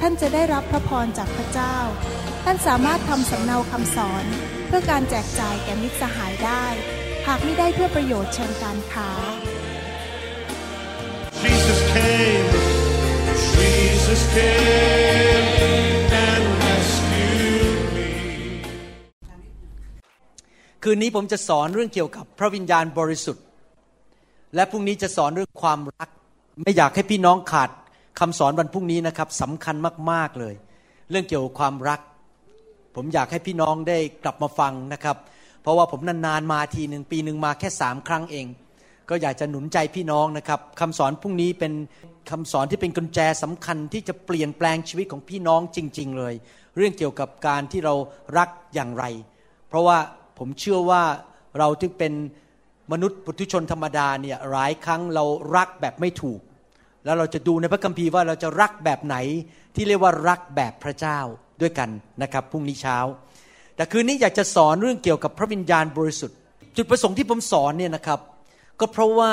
ท่านจะได้รับพระพรจากพระเจ้า ท่านสามารถทำสำเนาคำสอน เพื่อการแจกจ่ายแก่มิตรสหายได้ หากไม่ได้เพื่อประโยชน์เชิงการค้า Jesus came, Jesus came and rescued me. คืนนี้ผมจะสอนเรื่องเกี่ยวกับพระวิญญาณบริสุทธิ์ และพรุ่งนี้จะสอนเรื่องความรัก ไม่อยากให้พี่น้องขาด คำสอนวันพรุ่งนี้นะครับสำคัญมากๆเลย เรื่องเกี่ยวกับความรัก ผมอยากให้พี่น้องได้กลับมาฟังนะครับ เพราะว่าผมนานๆมาทีหนึ่งปีหนึ่งมาแค่สามครั้งเอง ก็อยากจะหนุนใจพี่น้องนะครับคำสอนพรุ่งนี้เป็นคำสอนที่เป็นกุญแจสำคัญที่จะเปลี่ยนแปลงชีวิตของพี่น้องจริง ๆ เลย เรื่องเกี่ยวกับการที่เรารักอย่างไร เพราะว่าผมเชื่อว่าเราที่เป็นมนุษย์ปุถุชนธรรมดาเนี่ยหลายครั้งเรารักแบบไม่ถูก แล้วเราจะดูในพระคัมภีร์ว่าเราจะรักแบบไหนที่เรียกว่ารักแบบพระเจ้าด้วยกันนะครับพรุ่งนี้เช้า แต่คืนนี้อยากจะสอนเรื่องเกี่ยวกับพระวิญญาณบริสุทธิ์ จุดประสงค์ที่ผมสอนเนี่ยนะครับ ก็เพราะว่า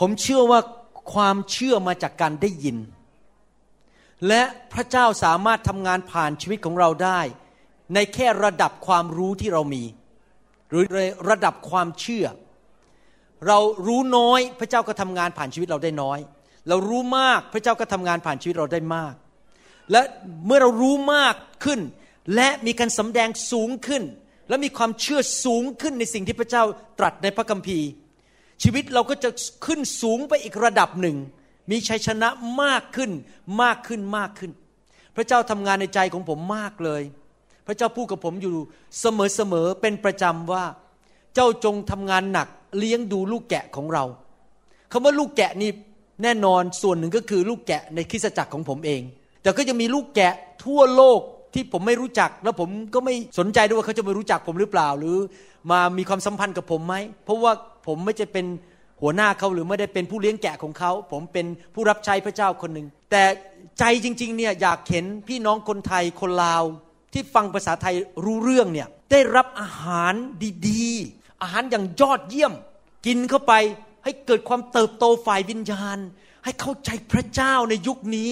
ผมเชื่อว่าความเชื่อมาจากการได้ยิน และพระเจ้าสามารถทำงานผ่านชีวิตของเราได้ ในแค่ระดับความรู้ที่เรามี หรือระดับความเชื่อ เรารู้น้อยพระเจ้าก็ทำงานผ่านชีวิตเราได้น้อย เรารู้มากพระเจ้าก็ทำงานผ่านชีวิตเราได้มาก และเมื่อเรารู้มากขึ้น และมีการสำแดงสูงขึ้น และมีความเชื่อสูงขึ้นในสิ่งที่พระเจ้าตรัสในพระคัมภีร์ ชีวิตเราก็จะขึ้นสูงไปอีกระดับหนึ่ง มีชัยชนะมากขึ้นมากขึ้นมากขึ้น พระเจ้าทำงานในใจของผมมากเลย พระเจ้าพูดกับผมอยู่เสมอๆเป็นประจำว่าเจ้าจงทำงานหนักเลี้ยงดูลูกแกะของเราคำว่าลูกแกะนี่ แน่นอนส่วนหนึ่งก็คือลูกแกะในคริสตจักรของผมเอง แต่ก็จะมีลูกแกะทั่วโลกที่ผมไม่รู้จัก แล้วผมก็ไม่สนใจด้วยว่าเขาจะมารู้จักผมหรือเปล่า หรือมามีความสัมพันธ์กับผมไหมเพราะว่าผมไม่จะเป็นหัวหน้าเขาหรือไม่ได้เป็นผู้เลี้ยงแกะของเขา ผมเป็นผู้รับใช้พระเจ้าคนหนึ่งแต่ใจจริงๆเนี่ยอยากเห็นพี่น้องคนไทยคนลาว ที่ฟังภาษาไทยรู้เรื่องเนี่ยได้รับอาหารดีๆ อาหารอย่างยอดเยี่ยม กินเข้าไป ให้เกิดความเติบโตฝ่ายวิญญาณ ให้เข้าใจพระเจ้าในยุคนี้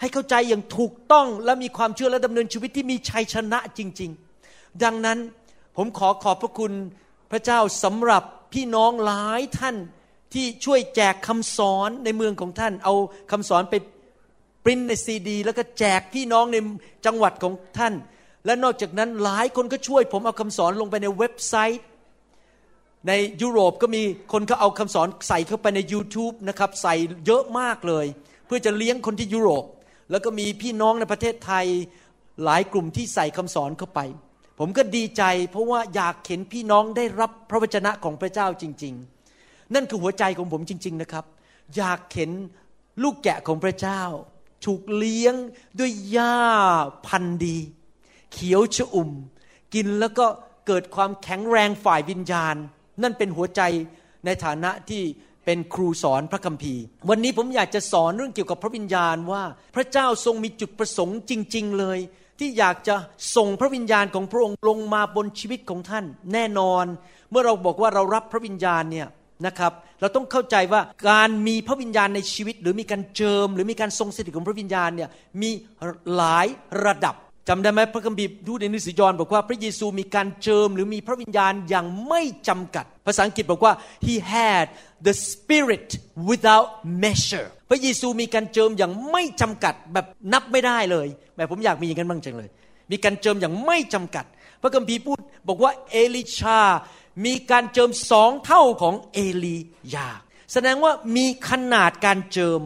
ให้เข้าใจอย่างถูกต้องและมีความเชื่อและดำเนินชีวิตที่มีชัยชนะจริง ๆ ดังนั้นผมขอขอบพระคุณพระเจ้าสำหรับพี่น้องหลายท่านที่ช่วยแจกคำสอนในเมืองของท่าน เอาคำสอนไปปริ้นในซีดี แล้วก็แจกพี่น้องในจังหวัดของท่าน และนอกจากนั้นหลายคนก็ช่วยผมเอาคำสอนลงไปในเว็บไซต์ ในยุโรปก็มีคนเขาเอาคำสอนใส่เข้าไปใน YouTube นะครับใส่เยอะมากเลย เพื่อจะเลี้ยงคนที่ยุโรป แล้วก็มีพี่น้องในประเทศไทยหลายกลุ่มที่ใส่คำสอนเข้าไป ผมก็ดีใจ เพราะว่าอยากเห็นพี่น้องได้รับพระวจนะของพระเจ้าจริง ๆ นั่นคือหัวใจของผมจริง ๆนะครับ อยากเห็นลูกแกะของพระเจ้า ถูกเลี้ยงด้วยหญ้าพันธุ์ดี เขียวชอุ่ม กินแล้วก็เกิดความแข็งแรงฝ่ายวิญญาณ นั่นเป็นหัวใจในฐานะที่เป็นครูสอนพระคัมภีร์ วันนี้ผมอยากจะสอนเรื่องเกี่ยวกับพระวิญญาณว่าพระเจ้าทรงมีจุดประสงค์จริง ๆ เลย ที่อยากจะส่งพระวิญญาณของพระองค์ลงมาบนชีวิตของท่าน แน่นอน เมื่อเราบอกว่าเรารับพระวิญญาณเนี่ยนะครับเราต้องเข้าใจว่าการมีพระวิญญาณในชีวิต หรือมีการเจิม หรือมีการทรงสถิตของพระวิญญาณเนี่ยมีหลายระดับ จำได้ไหมพระคัมภีร์พูดในนิสยอนบอกว่าพระเยซูมีการเจิมหรือมีพระวิญญาณอย่างไม่จำกัด ภาษาอังกฤษบอกว่า he had the spirit without measure พระเยซูมีการเจิมอย่างไม่จำกัดแบบนับไม่ได้เลยแม่ผมอยากมีอย่างนั้นบ้างจังเลย มีการเจิมอย่างไม่จำกัด พระคัมภีร์พูดบอกว่าเอลิชา มีการเจิมสองเท่าของเอลียา แสดงว่ามีขนาดการเจิม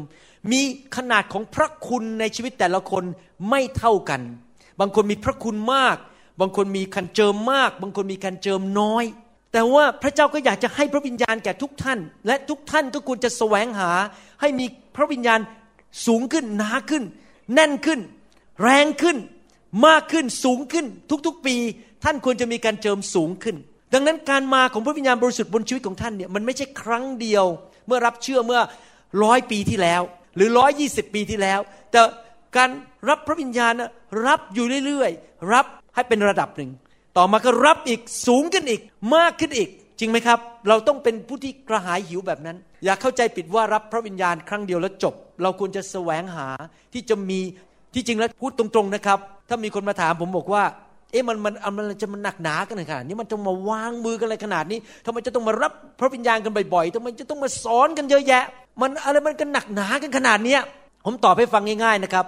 มีขนาดของพระคุณในชีวิตแต่ละคนไม่เท่ากัน บางคนมีพระคุณมาก บางคนมีคันเจิมมาก บางคนมีคันเจิมน้อย แต่ว่าพระเจ้าก็อยากจะให้พระวิญญาณแก่ทุกท่าน และทุกท่านก็ควรจะแสวงหา ให้มีพระวิญญาณสูงขึ้นหนาขึ้น แน่นขึ้น แรงขึ้น มากขึ้นสูงขึ้น ทุกๆ ปี ท่านควรจะมีการเจิมสูงขึ้น ดังนั้นการมาของพระวิญญาณบริสุทธิ์บนชีวิตของท่านเนี่ยมันไม่ใช่ครั้งเดียว เมื่อรับเชื่อเมื่อร้อยปีที่แล้ว หรือร้อยยี่สิบปีที่แล้ว แต่ การรับพระวิญญาณนะรับอยู่เรื่อยๆ รับให้เป็นระดับหนึ่ง ต่อมาก็รับอีกสูงขึ้นอีกมากขึ้นอีก จริงไหมครับ เราต้องเป็นผู้ที่กระหายหิวแบบนั้น อย่าเข้าใจผิดว่ารับพระวิญญาณครั้งเดียวแล้วจบ เราควรจะแสวงหาที่จะมีที่จริงแล้วพูดตรงๆนะครับ ถ้ามีคนมาถามผมบอกว่าเอ๊ะมันมันมันจะมันหนักหนากันขนาดนี้มันต้องมาวางมือกันอะไรขนาดนี้ทำไมจะต้องมารับพระวิญญาณกันบ่อยๆทำไมจะต้องมาสอนกันเยอะแยะ มันอะไรมันกันหนักหนากันขนาดเนี้ยผมตอบให้ฟังง่ายๆนะครับ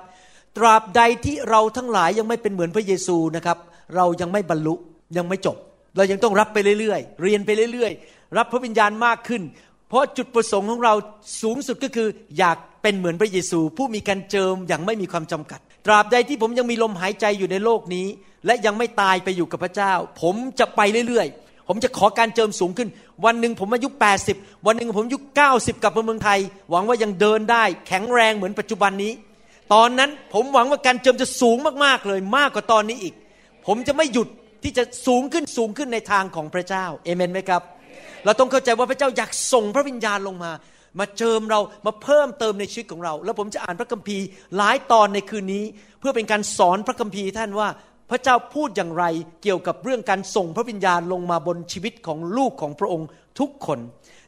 ตราบใดที่เราทั้งหลายยังไม่เป็นเหมือนพระเยซูนะครับ เรายังไม่บรรลุยังไม่จบ เรายังต้องรับไปเรื่อยๆ เรียนไปเรื่อยๆ รับพระวิญญาณมากขึ้น เพราะจุดประสงค์ของเราสูงสุดก็คือ อยากเป็นเหมือนพระเยซู ผู้มีการเจิมอย่างไม่มีความจำกัด ตราบใดที่ผมยังมีลมหายใจอยู่ในโลกนี้ และยังไม่ตายไปอยู่กับพระเจ้า ผมจะไปเรื่อยๆ ผมจะขอการเจิมสูงขึ้น วันหนึ่งผมอายุ 80 วันหนึ่งผมอายุ 90 กลับมาเมืองไทย หวังว่ายังเดินได้ แข็งแรงเหมือนปัจจุบันนี้ ตอนนั้นผมหวังว่าการเจิมจะสูงมากๆเลยมากกว่าตอนนี้อีก ผมจะไม่หยุดที่จะสูงขึ้นสูงขึ้นในทางของพระเจ้าเอเมนไหมครับ เราต้องเข้าใจว่าพระเจ้าอยากส่งพระวิญญาณลงมา มาเจิมเรามาเพิ่มเติมในชีวิตของเรา แล้วผมจะอ่านพระคัมภีร์หลายตอนในคืนนี้ เพื่อเป็นการสอนพระคัมภีร์ท่านว่าพระเจ้าพูดอย่างไรเกี่ยวกับเรื่องการส่งพระวิญญาณลงมาบนชีวิตของลูกของพระองค์ทุกคน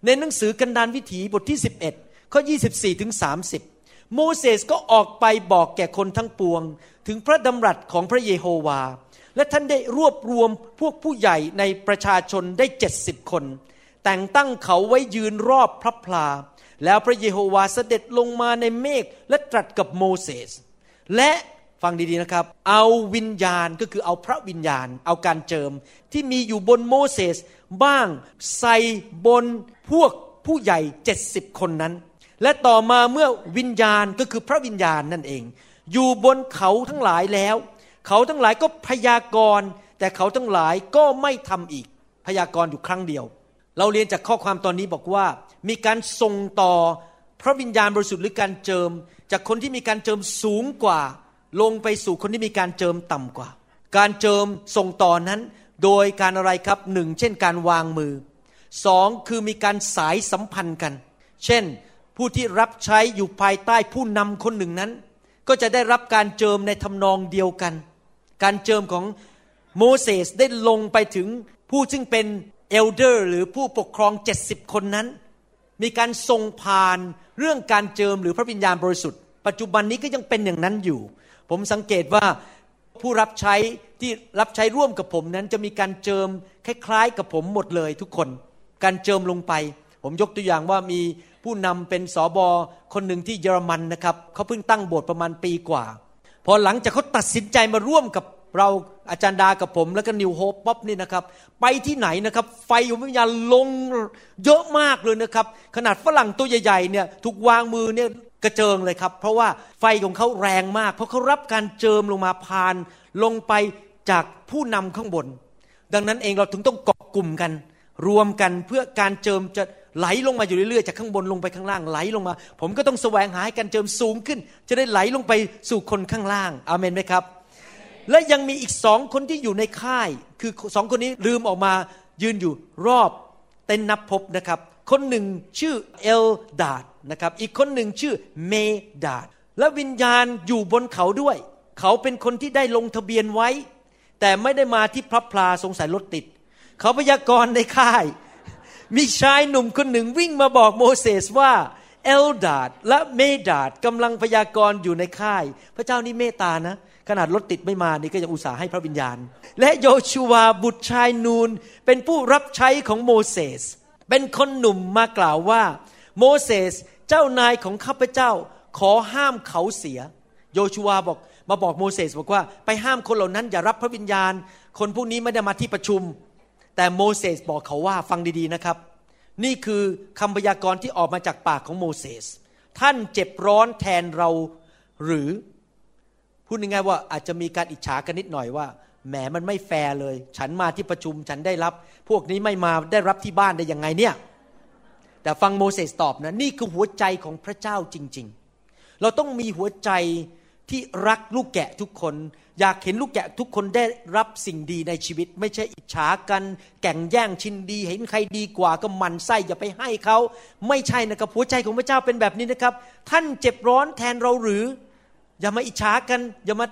ในหนังสือกันดานวิถีบทที่ 11ข้อ24ถึง30 โมเสสก็ออกไปบอกแก่คนทั้งปวง ถึงพระดำรัสของพระเยโฮวา และท่านได้รวบรวมพวกผู้ใหญ่ในประชาชนได้เจ็ดสิบคน แต่งตั้งเขาไว้ยืนรอบพระพลา แล้วพระเยโฮวาเสด็จลงมาในเมฆและตรัสกับโมเสส และฟังดีๆนะครับ เอาวิญญาณก็คือเอาพระวิญญาณ เอาการเจิมที่มีอยู่บนโมเสสบ้างใส่บนพวกผู้ใหญ่เจ็ดสิบคนนั้น และต่อมาเมื่อวิญญาณก็คือพระวิญญาณนั่นเอง อยู่บนเขาทั้งหลายแล้ว เขาทั้งหลายก็พยากรณ์ แต่เขาทั้งหลายก็ไม่ทำอีก พยากรณ์อยู่ครั้งเดียว เราเรียนจากข้อความตอนนี้บอกว่า มีการส่งต่อพระวิญญาณบริสุทธิ์หรือการเจิม จากคนที่มีการเจิมสูงกว่า ลงไปสู่คนที่มีการเจิมต่ำกว่า การเจิมส่งต่อนั้น โดยการอะไรครับหนึ่งเช่นการวางมือสองคือมีการสายสัมพันธ์กัน เช่น ผู้ที่รับใช้อยู่ภายใต้ผู้นำคนหนึ่งนั้น ก็จะได้รับการเจิมในทำนองเดียวกัน การเจิมของโมเสสได้ลงไปถึงผู้ซึ่งเป็นเอลเดอร์หรือผู้ปกครอง 70 คนนั้น มีการทรงผ่านเรื่องการเจิมหรือพระวิญญาณบริสุทธิ์ ปัจจุบันนี้ก็ยังเป็นอย่างนั้นอยู่ ผมสังเกตว่าผู้รับใช้ที่รับใช้ร่วมกับผมนั้นจะมีการเจิมคล้ายๆกับผมหมดเลยทุกคน การเจิมลงไป ผมยกตัวอย่างว่ามี ผู้นำเป็นสอบอคนหนึ่งที่เยอรมันนะครับเขาเพิ่งตั้งโบสถ์ประมาณปีกว่า พอหลังจากเขาตัดสินใจมาร่วมกับเราอาจารย์ดากับผม แล้วก็นิวโฮปป๊อปนี่นะครับ ไปที่ไหนนะครับ ไฟของวิญญาณลงเยอะมากเลยนะครับ ขนาดฝรั่งตัวใหญ่ๆเนี่ยถูกวางมือเนี่ยกระเจิงเลยครับ เพราะว่าไฟของเขาแรงมาก เพราะเขารับการเจิมลงมาพานลงไปจากผู้นำข้างบน ดังนั้นเองเราถึงต้องเกาะกลุ่มกัน รวมกันเพื่อการเจิมจะ ไหลลงมาอยู่เรื่อยๆจากข้างบนลงไปข้างล่างไหลลงมา ผมก็ต้องแสวงหาให้การเจิมสูงขึ้น จะได้ไหลลงไปสู่คนข้างล่างอาเมนไหมครับ และยังมีอีกสองคนที่อยู่ในค่าย คือสองคนนี้ลืมออกมายืนอยู่รอบเต็นนับพบนะครับ คนหนึ่งชื่อเอลดาดนะครับ อีกคนหนึ่งชื่อเมดาดและวิญญาณอยู่บนเขาด้วย เขาเป็นคนที่ได้ลงทะเบียนไว้ แต่ไม่ได้มาที่พระพลาสงสัยรถติด เขาพยากรณ์ในค่าย มีชายหนุ่มคนหนึ่งวิ่งมาบอกโมเสสว่าเอลดาดและเมดาดกำลังพยากรณ์อยู่ในค่าย พระเจ้านี่เมตานะ ขนาดรถติดไม่มานี่ก็ยังอุตส่าห์ให้พระวิญญาณ และโยชูวาบุตรชายนูน เป็นผู้รับใช้ของโมเสส เป็นคนหนุ่มมากล่าวว่า โมเสสเจ้านายของข้าพเจ้าขอห้ามเขาเสีย โยชูวาบอกมาบอกโมเสสบอกว่าไปห้ามคนเหล่านั้นอย่ารับพระวิญญาณ คนพวกนี้ไม่ได้มาที่ประชุม แต่โมเสสบอกเขาว่าฟังดีๆนะครับ นี่คือคำพยากรณ์ที่ออกมาจากปากของโมเสส ท่านเจ็บร้อนแทนเราหรือ พูดง่ายๆว่าอาจจะมีการอิจฉากันนิดหน่อยว่าแหมมันไม่แฟร์เลย ฉันมาที่ประชุมฉันได้รับ พวกนี้ไม่มาได้รับที่บ้านได้ยังไงเนี่ย แต่ฟังโมเสสตอบนะ นี่คือหัวใจของพระเจ้าจริง ๆ เราต้องมีหัวใจ ที่รักลูกแกะทุกคน อยากเห็นลูกแกะทุกคนได้รับสิ่งดีในชีวิต ไม่ใช่อิจฉากัน แก่งแย่งชินดี เห็นใครดีกว่าก็มันไส้อย่าไปให้เขาไม่ใช่นะครับหัวใจของพระเจ้าเป็นแบบนี้นะครับ ท่านเจ็บร้อนแทนเราหรือ อย่ามาอิจฉากัน อย่ามา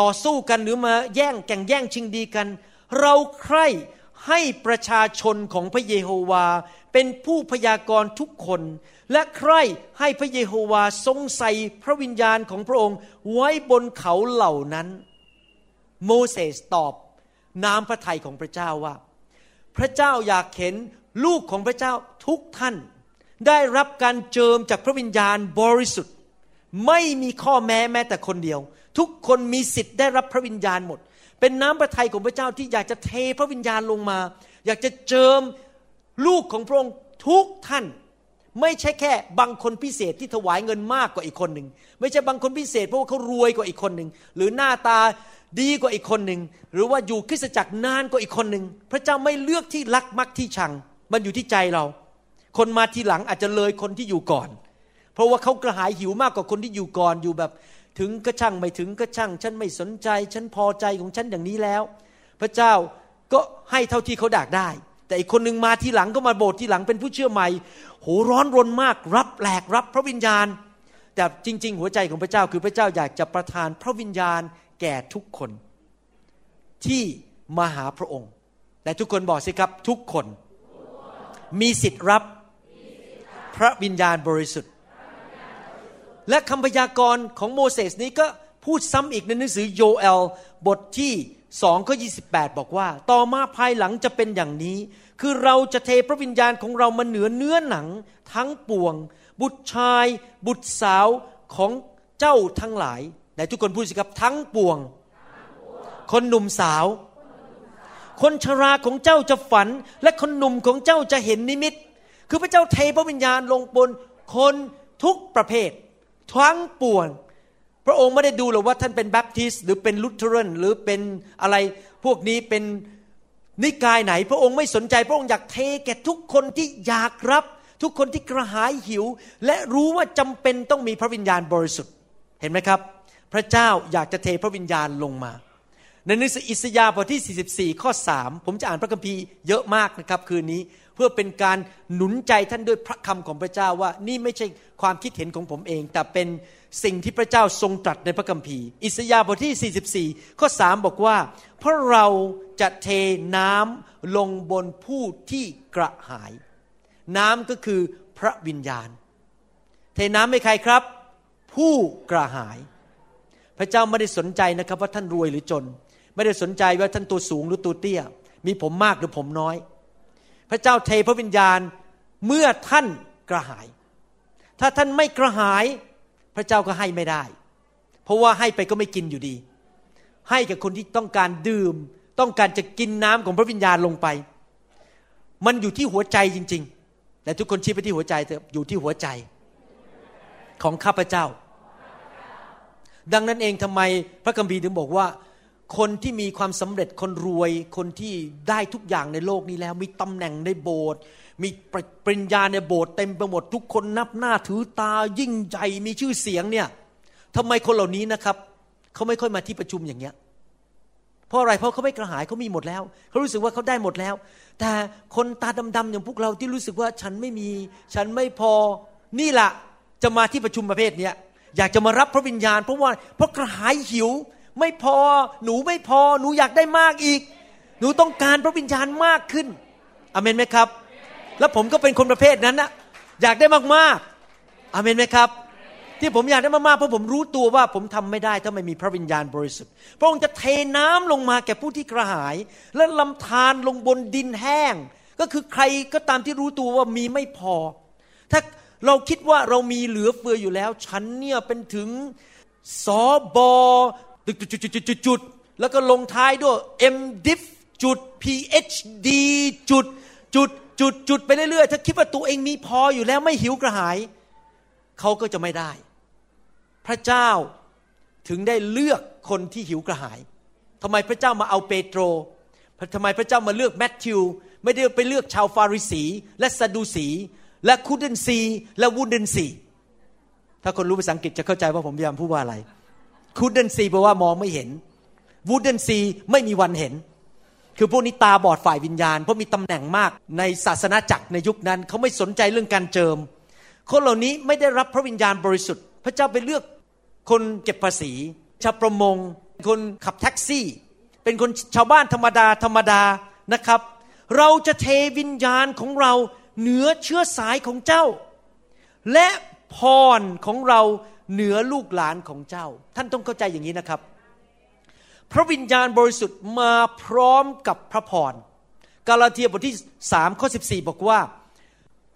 ต่อสู้กันหรือมาแย่งแก่งแย่งชิงดีกัน เราใคร่ ให้ประชาชนของพระเยโฮวาเป็นผู้พยากรณ์ทุกคน และใครให้พระเยโฮวาทรงใส่พระวิญญาณของพระองค์ไว้บนเขาเหล่านั้น โมเสสตอบน้ำพระทัยของพระเจ้าว่า พระเจ้าอยากเห็นลูกของพระเจ้าทุกท่าน ได้รับการเจิมจากพระวิญญาณบริสุทธิ์ ไม่มีข้อแม้แม้แต่คนเดียว ทุกคนมีสิทธิ์ได้รับพระวิญญาณหมด เป็นน้ำพระทัยของพระเจ้าที่อยากจะเทพระวิญญาณลงมา อยากจะเจิมลูกของพระองค์ทุกท่าน ไม่ใช่แค่บางคนพิเศษที่ถวายเงินมากกว่าอีกคนหนึ่งไม่ใช่บางคนพิเศษเพราะว่าเขารวยกว่าอีกคนหนึ่งหรือหน้าตาดีกว่าอีกคนหนึ่งหรือว่าอยู่คริสตจักรนานกว่าอีกคนหนึ่งพระเจ้าไม่เลือกที่รักมักที่ชัง มันอยู่ที่ใจเรา คนมาทีหลังอาจจะเลยคนที่อยู่ก่อน เพราะว่าเขากระหายหิวมากกว่าคนที่อยู่ก่อนอยู่แบบ ถึงก็ช่างไม่ถึงก็ช่าง ฉันไม่สนใจ ฉันพอใจของฉันอย่างนี้แล้ว พระเจ้าก็ให้เท่าที่เขาดากได้ แต่อีกคนหนึ่งมาทีหลังก็มาโบสถ์ทีหลังเป็นผู้เชื่อใหม่โหร้อนรนมาก รับแหลกรับพระวิญญาณ แต่จริง ๆ หัวใจของพระเจ้าคือพระเจ้าอยากจะประทานพระวิญญาณแก่ทุกคน ที่มาหาพระองค์แต่ทุกคนบอกสิครับทุกคน มีสิทธิ์รับพระวิญญาณบริสุทธิ์ และคำพยากรณ์ของโมเสสนี้ก็พูดซ้ำอีกในหนังสือโยเอล บทที่สองข้อยีบอกว่า ต่อมาภายหลังจะเป็นอย่างนี้ คือเราจะเทพระวิญญาณของเรามาเหนือเนื้อหนังทั้งปวง บุตรชาย บุตรสาวของเจ้าทั้งหลายไหนทุกคนพูดสิครับทั้งปวง คนหนุ่มสาว คนชราของเจ้าจะฝัน และคนหนุ่มของเจ้าจะเห็นนิมิต คือพระเจ้าเทพระวิญญาณลงบนคนทุกประเภท ทั้งปวง พระองค์ไม่ได้ดูหรอกว่าท่านเป็นแบปทิสต์หรือเป็นลุทเทเรนหรือเป็นอะไรพวกนี้เป็นนิกายไหน พระองค์ไม่สนใจ พระองค์อยากเทแก่ทุกคนที่อยากรับ ทุกคนที่กระหายหิว และรู้ว่าจำเป็นต้องมีพระวิญญาณบริสุทธิ์เห็นไหมครับ พระเจ้าอยากจะเทพระวิญญาณลงมาในหนังสืออิสยาห์บทที่ 44 ข้อ 3 ผมจะอ่านพระคัมภีร์เยอะมากนะครับคืนนี้ พื่อเป็นการหนุนใจท่านด้วยพระคำของพระเจ้าว่านี่ไม่ใช่ความคิดเห็นของผมเอง แต่เป็นสิ่งที่พระเจ้าทรงตรัสในพระคัมภีร์ อิสยาห์บทที่ 44 ข้อ 3 บอกว่า เพราะเราจะเทน้ำลงบนผู้ที่กระหาย น้ำก็คือพระวิญญาณ เทน้ำให้ใครครับ ผู้กระหาย พระเจ้าไม่ได้สนใจนะครับว่าท่านรวยหรือจน ไม่ได้สนใจว่าท่านตัวสูงหรือตัวเตี้ย มีผมมากหรือผมน้อย พระเจ้าเทพระวิญญาณเมื่อท่านกระหาย ถ้าท่านไม่กระหาย พระเจ้าก็ให้ไม่ได้ เพราะว่าให้ไปก็ไม่กินอยู่ดี ให้กับคนที่ต้องการดื่ม ต้องการจะกินน้ำของพระวิญญาณลงไป มันอยู่ที่หัวใจจริง ๆแต่ทุกคนชี้ไปที่หัวใจเถอะอยู่ที่หัวใจ ของข้าพเจ้า ดังนั้นเองทำไมพระคัมภีร์ถึงบอกว่า คนที่มีความสำเร็จคนรวย คนที่ได้ทุกอย่างในโลกนี้แล้ว มีตำแหน่งในโบสถ์มีปริญญาในโบสถ์เต็มไปหมดทุกคนนับหน้าถือตายิ่งใหญ่มีชื่อเสียงเนี่ยทำไมคนเหล่านี้นะครับเขาไม่ค่อยมาที่ประชุมอย่างเงี้ย เพราะอะไรเพราะเขาไม่กระหายเขามีหมดแล้วเขารู้สึกว่าเขาได้หมดแล้ว แต่คนตาดำๆอย่างพวกเราที่รู้สึกว่าฉันไม่มี ฉันไม่พอนี่แหละจะมาที่ประชุมประเภทเนี้ยอยากจะมารับพระวิญญาณ เพราะว่าเพราะกระหายหิว ไม่พอ หนูไม่พอ หนูอยากได้มากอีก หนูต้องการพระวิญญาณมากขึ้นอเมนไหมครับ แล้วผมก็เป็นคนประเภทนั้นนะอยากได้มากๆอเมนไหมครับ ที่ผมอยากได้มากๆเพราะผมรู้ตัวว่าผมทำไม่ได้ถ้าไม่มีพระวิญญาณบริสุทธิ์ พระองค์จะเทน้ำลงมาแก่ผู้ที่กระหาย และลำธารลงบนดินแห้ง ก็คือใครก็ตามที่รู้ตัวว่ามีไม่พอ ถ้าเราคิดว่าเรามีเหลือเฟืออยู่แล้ว ฉันเนี่ยเป็นถึงสอบอ จุดจุดจุดจุดจุดแล้วก็ลงท้ายด้วย MDiv จุด PhD จุดจุดจุดจุดไปเรื่อยๆถ้าคิดว่าตัวเองมีพออยู่แล้วไม่หิวกระหาย เขาก็จะไม่ได้ พระเจ้าถึงได้เลือกคนที่หิวกระหายทำไมพระเจ้ามาเอาเปโตรทำไมพระเจ้ามาเลือกแมทธิว ไม่ได้ไปเลือกชาวฟาริสี และซาดูสี และคูเดนซี และวูเดนซี ถ้าคนรู้ภาษาอังกฤษจะเข้าใจว่าผมพยายามพูดว่าอะไร couldn't see แปลว่ามองไม่เห็น wouldn't see ไม่มีวันเห็น คือพวกนี้ตาบอดฝ่ายวิญญาณ เพราะมีตำแหน่งมากในศาสนาจักรในยุคนั้น เขาไม่สนใจเรื่องการเจิม คนเหล่านี้ไม่ได้รับพระวิญญาณบริสุทธิ์ พระเจ้าไปเลือกคนเก็บภาษี ชาวประมง คนขับแท็กซี่ เป็นคนชาวบ้านธรรมดาธรรมดานะครับ เราจะเทวิญญาณของเราเหนือเชื้อสายของเจ้า และพรของเรา เหนือลูกหลานของเจ้า ท่านต้องเข้าใจอย่างนี้นะครับ พระวิญญาณบริสุทธิ์มาพร้อมกับพระพรกาลาเทียบทที่3ข้อ14บอกว่า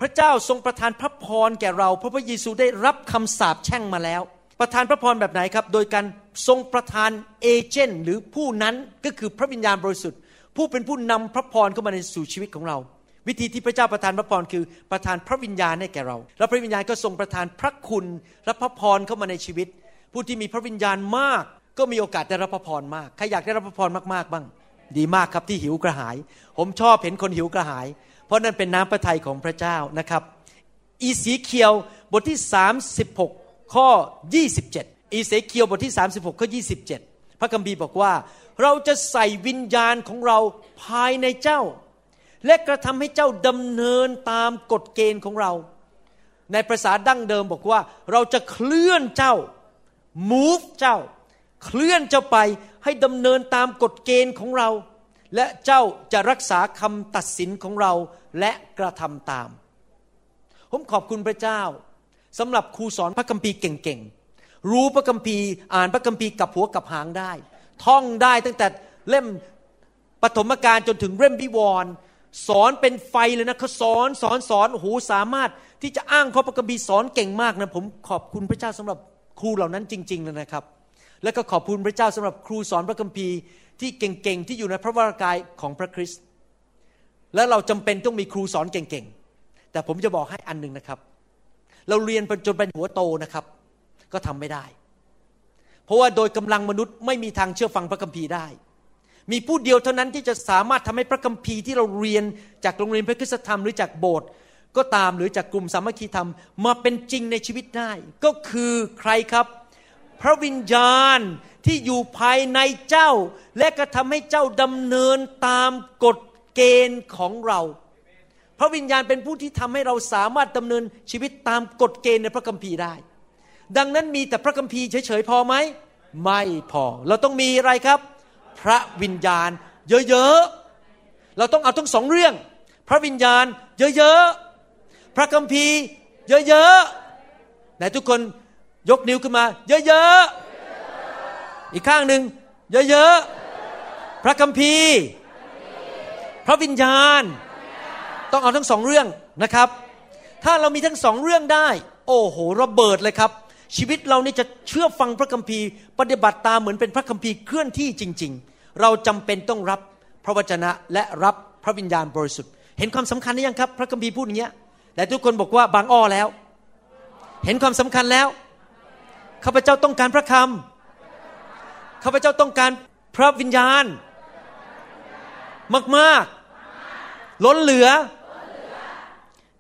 พระเจ้าทรงประทานพระพรแก่เรา เพราะพระเยซูได้รับคำสาปแช่งมาแล้ว ประทานพระพรแบบไหนครับ โดยการทรงประทานเอเจนต์หรือผู้นั้นก็คือพระวิญญาณบริสุทธิ์ ผู้เป็นผู้นำพระพรเข้ามาในสู่ชีวิตของเรา วิธีที่พระเจ้าประทานพระพรคือประทานพระวิญญาณให้แก่เรา แล้วพระวิญญาณก็ทรงประทานพระคุณและพระพรเข้ามาในชีวิต ผู้ที่มีพระวิญญาณมาก ก็มีโอกาสได้รับพระพรมาก ใครอยากได้รับพระพรมากๆบ้าง ดีมากครับที่หิวกระหาย ผมชอบเห็นคนหิวกระหาย เพราะนั่นเป็นน้ำพระทัยของพระเจ้านะครับ อีสีเคียวบทที่ 36 ข้อ 27 อีเสเคียวบทที่ 36 ข้อ 27 พระคัมภีร์บอกว่า เราจะใส่วิญญาณของเราภายในเจ้า และกระทำให้เจ้าดำเนินตามกฎเกณฑ์ของเรา ในภาษาดั้งเดิมบอกว่า เราจะเคลื่อนเจ้า move เจ้า เคลื่อนเจ้าไปให้ดำเนินตามกฎเกณฑ์ของเรา และเจ้าจะรักษาคำตัดสินของเราและกระทำตาม ผมขอบคุณพระเจ้าสำหรับครูสอนพระคัมภีร์เก่งๆรู้พระคัมภีร์อ่านพระคัมภีร์กับหัวกับหางได้ ท่องได้ตั้งแต่เล่มปฐมกาลจนถึงเล่มวิวรณ์ สอนเป็นไฟเลยนะเขาสอนสอนสอนโอ้โหสามารถที่จะอ้างข้อพระคัมภีร์สอนเก่งมากนะผมขอบคุณพระเจ้าสำหรับครูเหล่านั้นจริงๆเลยนะครับ แล้วก็ขอบคุณพระเจ้าสำหรับครูสอนพระคัมภีร์ที่เก่งๆที่อยู่ในพระวรากายของพระคริสต์และเราจำเป็นต้องมีครูสอนเก่งๆแต่ผมจะบอกให้อันหนึ่งนะครับ เราเรียนจนเป็นหัวโตนะครับ ก็ทำไม่ได้ เพราะว่าโดยกำลังมนุษย์ไม่มีทางเชื่อฟังพระคัมภีร์ได้ มีผู้เดียวเท่านั้นที่จะสามารถทำให้พระคัมภีร์ที่เราเรียนจากโรงเรียนพระคุณธรรมหรือจากโบสถ์ก็ตามหรือจากกลุ่มสามัคคีธรรมมาเป็นจริงในชีวิตได้ ก็คือใครครับ พระวิญญาณที่อยู่ภายในเจ้า และกระทำให้เจ้าดำเนินตามกฎเกณฑ์ของเรา พระวิญญาณเป็นผู้ที่ทำให้เราสามารถดำเนินชีวิตตามกฎเกณฑ์ในพระคัมภีร์ได้ ดังนั้นมีแต่พระคัมภีร์เฉยๆพอไหมไม่พอ เราต้องมีอะไรครับ พระวิญญาณ เยอะๆ เราต้องเอาทั้งสองเรื่อง พระวิญญาณ เยอะๆ พระคัมภีร์ เยอะๆ ไหนทุกคนยกนิ้วขึ้นมา เยอะๆ อีกข้างหนึ่งเยอะๆ พระคัมภีร์ พระวิญญาณ ต้องเอาทั้งสองเรื่องนะครับ ถ้าเรามีทั้งสองเรื่องได้ โอ้โหระเบิดเลยครับ ชีวิตเรานี่จะเชื่อฟังพระคัมภีร์ ปฏิบัติตามเหมือนเป็นพระคัมภีร์เคลื่อนที่จริง ๆ เราจำเป็นต้องรับพระวจนะและรับพระวิญญาณบริสุทธิ์ เห็นความสำคัญหรือยังครับ พระคัมภีร์พูดอย่างเงี้ยแต่ทุกคนบอกว่าบางอ้อแล้ว เห็นความสำคัญแล้วข้าพเจ้าต้องการพระคำข้าพเจ้าต้องการพระวิญญาณ มากๆ ล้นเหลือ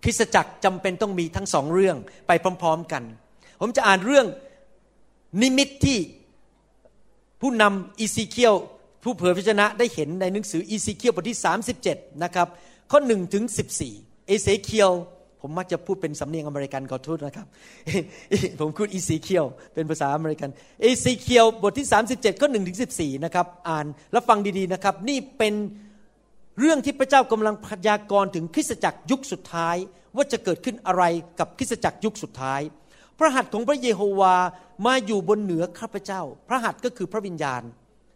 คริสตจักรจำเป็นต้องมีทั้งสองเรื่องไปพร้อม ๆ กัน ผมจะอ่านเรื่องนิมิตที่ผู้นำเอเสเคียลผู้เผยพระวจนะได้เห็นในหนังสือเอเสเคียลบทที่ 37 นะครับ ข้อ1ถึง14 เอเสเคียล ผมมักจะพูดเป็นสำเนียงอเมริกันขอโทษนะครับ ผมพูด Ezekiel เป็นภาษาอเมริกัน เอเสเคียลบทที่ 37 ข้อ1ถึง14 นะครับ อ่านแล้วฟังดีๆนะครับ นี่เป็นเรื่องที่พระเจ้ากำลังพยากรณ์ถึงคริสตจักรยุคสุดท้าย ว่าจะเกิดขึ้นอะไรกับคริสตจักรยุคสุดท้าย พระหัตถ์ของพระเยโฮวามาอยู่บนเหนือข้าพเจ้า พระหัตถ์ก็คือพระวิญญาณ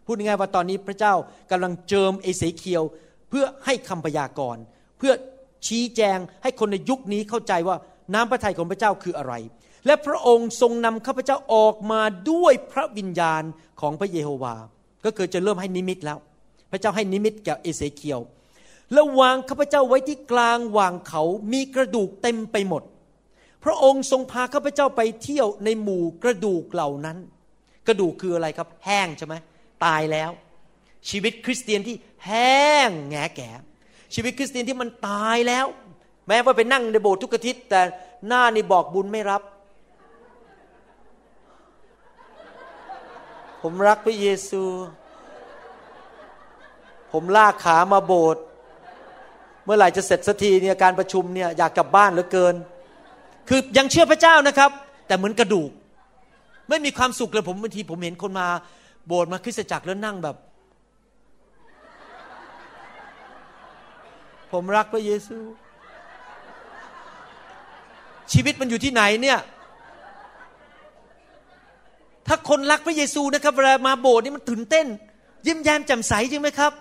พูดง่ายๆว่าตอนนี้พระเจ้ากำลังเจิมเอเสเคียวเพื่อให้คำพยากรณ์เพื่อชี้แจงให้คนในยุคนี้เข้าใจว่าน้ำพระทัยของพระเจ้าคืออะไร และพระองค์ทรงนำข้าพเจ้าออกมาด้วยพระวิญญาณของพระเยโฮวา ก็คือจะเริ่มให้นิมิตแล้ว พระเจ้าให้นิมิตแก่เอเสเคียวแล้ววางข้าพเจ้าไว้ที่กลางวางเขามีกระดูกเต็มไปหมด พระองค์ทรงพาข้าพเจ้าไปเที่ยวในหมู่กระดูกเหล่านั้น กระดูกคืออะไรครับ แห้งใช่ไหมตายแล้ว ชีวิตคริสเตียนที่แห้งแงแก่ชีวิตคริสเตียนที่มันตายแล้ว แม้ว่าไปนั่งในโบสถ์ทุกอาทิตย์ แต่หน้านี่บอกบุญไม่รับ ผมรักพระเยซู ผมลากขามาโบสถ์เมื่อไหร่จะเสร็จสักทีเนี่ยการประชุมเนี่ยอยากกลับบ้านเหลือเกิน คือยังเชื่อพระเจ้านะครับ แต่เหมือนกระดูก ไม่มีความสุขเลยผมบางทีผมเห็นคนมาโบสถ์มาคริสตจักรแล้วนั่งแบบ ผมรักพระเยซู ชีวิตมันอยู่ที่ไหนเนี่ยถ้าคนรักพระเยซูนะครับเวลามาโบสถ์นี่มันตื่นเต้น ยิ้มแย้มแจ่มใสจริงไหมครับ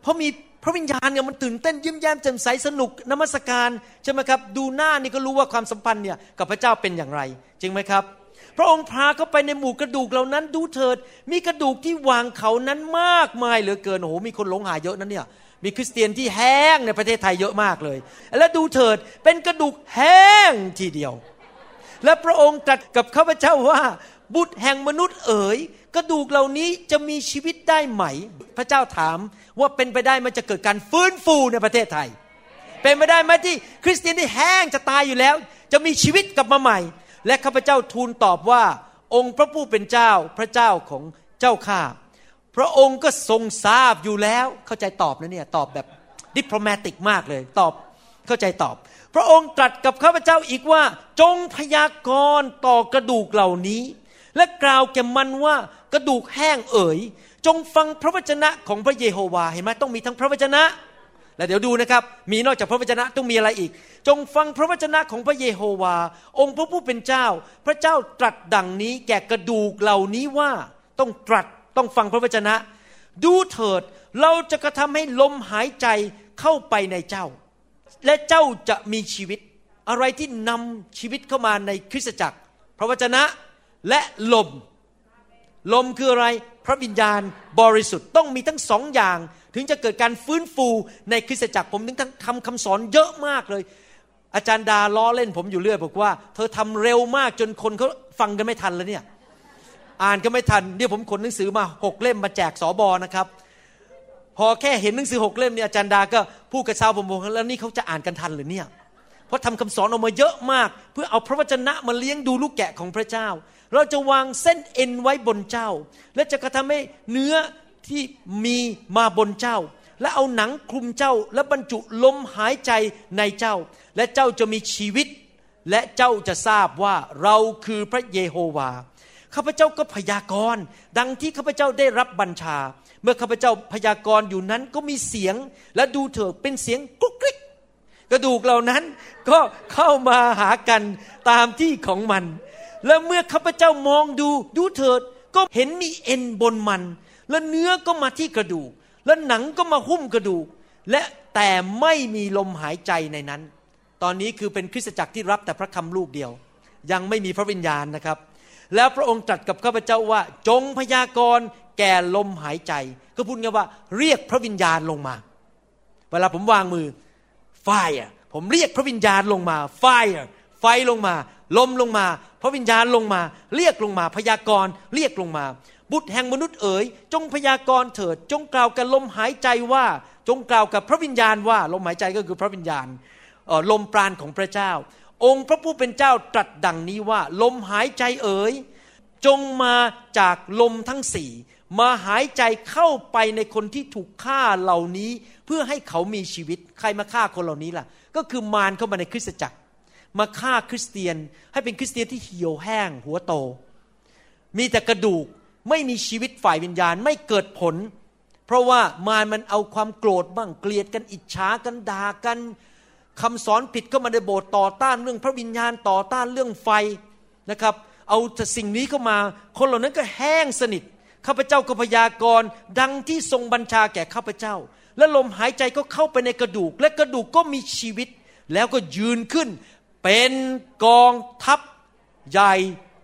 เพราะมี พระวิญญาณเนี่ยมันตื่นเต้นยิ้มแย้มแจ่มใสสนุกนมัสการใช่ไหมครับ ดูหน้านี่ก็รู้ว่าความสัมพันธ์เนี่ยกับพระเจ้าเป็นอย่างไร จริงไหมครับ พระองค์พาเข้าไปในหมู่กระดูกเหล่านั้นดูเถิด มีกระดูกที่วางเขานั้นมากมายเหลือเกินโอ้โหมีคนหลงหายเยอะนั้นเนี่ยมีคริสเตียนที่แห้งในประเทศไทยเยอะมากเลย และดูเถิดเป็นกระดูกแห้งทีเดียว และพระองค์ตรัสกับข้าพเจ้าว่า บุตรแห่งมนุษย์เอ๋ยกระดูกเหล่านี้จะมีชีวิตได้ไหม พระเจ้าถาม ว่าเป็นไปได้มันจะเกิดการฟื้นฟูในประเทศไทย เป็นไปได้ไหมที่คริสเตียนที่แห้งจะตายอยู่แล้ว จะมีชีวิตกลับมาใหม่ และข้าพเจ้าทูลตอบว่าองค์พระผู้เป็นเจ้าพระเจ้าของเจ้าข้าพระองค์ก็ทรงทราบอยู่แล้วเข้าใจตอบนะเนี่ยตอบแบบดิปโลมติกมากเลยตอบเข้าใจตอบ พระองค์ตรัสกับข้าพเจ้าอีกว่าจงพยากรณ์ต่อกระดูกเหล่านี้ และกล่าวแก่มันว่ากระดูกแห้งเอ๋ย จงฟังพระวจนะของพระเยโฮวาเห็นไหมต้องมีทั้งพระวจนะ และเดี๋ยวดูนะครับ มีนอกจากพระวจนะต้องมีอะไรอีก จงฟังพระวจนะของพระเยโฮวา องค์พระผู้เป็นเจ้า พระเจ้าตรัสดังนี้แก่กระดูกเหล่านี้ว่าต้องตรัสต้องฟังพระวจนะ ดูเถิดเราจะกระทำให้ลมหายใจเข้าไปในเจ้า และเจ้าจะมีชีวิต อะไรที่นำชีวิตเข้ามาในคริสตจักร พระวจนะและลม ลมคืออะไร พระวิญญาณบริสุทธิ์ต้องมีทั้งสองอย่าง ถึงจะเกิดการฟื้นฟูในคริสตจักรผมถึงทั้งทำคำสอนเยอะมากเลย อาจารย์ดาล้อเล่นผมอยู่เรื่อยบอกว่า เธอทำเร็วมากจนคนเขาฟังกันไม่ทันแล้วเนี่ย อ่านก็ไม่ทันเดี๋ยวผมขนหนังสือมาหกเล่มมาแจกสอบอนะครับ พอแค่เห็นหนังสือหกเล่มเนี่ยอาจารย์ดาก็พูดกับชาวผมบอกแล้วนี่เขาจะอ่านกันทันหรือเนี่ย ราะทำคำสอนออกมาเยอะมาก เพื่อเอาพระวจนะมาเลี้ยงดูลูกแกะของพระเจ้า เราจะวางเส้นเอ็นไว้บนเจ้า และจะกระทำให้เนื้อที่มีมาบนเจ้า และเอาหนังคลุมเจ้า และบรรจุลมหายใจในเจ้า และเจ้าจะมีชีวิต และเจ้าจะทราบว่าเราคือพระเยโฮวาข้าพเจ้าก็พยากรณ์ดังที่ข้าพเจ้าได้รับบัญชา เมื่อข้าพเจ้าพยากรณ์อยู่นั้นก็มีเสียง และดูเถิดเป็นเสียงกุ๊กกิ๊ก กระดูกเหล่านั้นก็เข้ามาหากันตามที่ของมัน แล้วเมื่อข้าพเจ้ามองดูดูเถิดก็เห็นมีเอ็นบนมัน และเนื้อก็มาที่กระดูก และหนังก็มาหุ้มกระดูก และแต่ไม่มีลมหายใจในนั้น ตอนนี้คือเป็นคริสตจักรที่รับแต่พระคำลูกเดียว ยังไม่มีพระวิญญาณนะครับ แล้วพระองค์ตรัสกับข้าพเจ้าว่า จงพยากรณ์แก่ลมหายใจ ก็พูดง่ายว่าเรียกพระวิญญาณลงมา เวลาผมวางมือ fire ผมเรียกพระวิญญาณลงมา fire ไฟลงมา ลมลงมา พระวิญญาณลงมา เรียกลงมาพยากรณ์เรียกลงมา บุตรแห่งมนุษย์เอ๋ยจงพยากรณ์เถิด จงกล่าวกับลมหายใจว่า จงกล่าวกับพระวิญญาณว่า ลมหายใจก็คือพระวิญญาณลมปราณของพระเจ้า องค์พระผู้เป็นเจ้าตรัสดังนี้ว่า ลมหายใจเอ๋ยจงมาจากลมทั้งสี่มาหายใจเข้าไปในคนที่ถูกฆ่าเหล่านี้เพื่อให้เขามีชีวิต ใครมาฆ่าคนเหล่านี้ล่ะ ก็คือมารเข้ามาในคริสตจักร มาฆ่าคริสเตียน ให้เป็นคริสเตียนที่เหี่ยวแห้ง หัวโต มีแต่กระดูกไม่มีชีวิตฝ่ายวิญญาณไม่เกิดผล เพราะว่ามารมันเอาความโกรธบ้างเกลียดกันอิจฉากันด่ากันคำสอนผิดเข้ามาในโบสถ์ต่อต้านเรื่องพระวิญญาณต่อต้านเรื่องไฟนะครับเอาแต่สิ่งนี้เข้ามา คนเหล่านั้นก็แห้งสนิทข้าพเจ้าก็พยากรณ์ดังที่ทรงบัญชาแก่ข้าพเจ้า และลมหายใจก็เข้าไปในกระดูก และกระดูกก็มีชีวิต แล้วก็ยืนขึ้น เป็นกองทัพใหญ่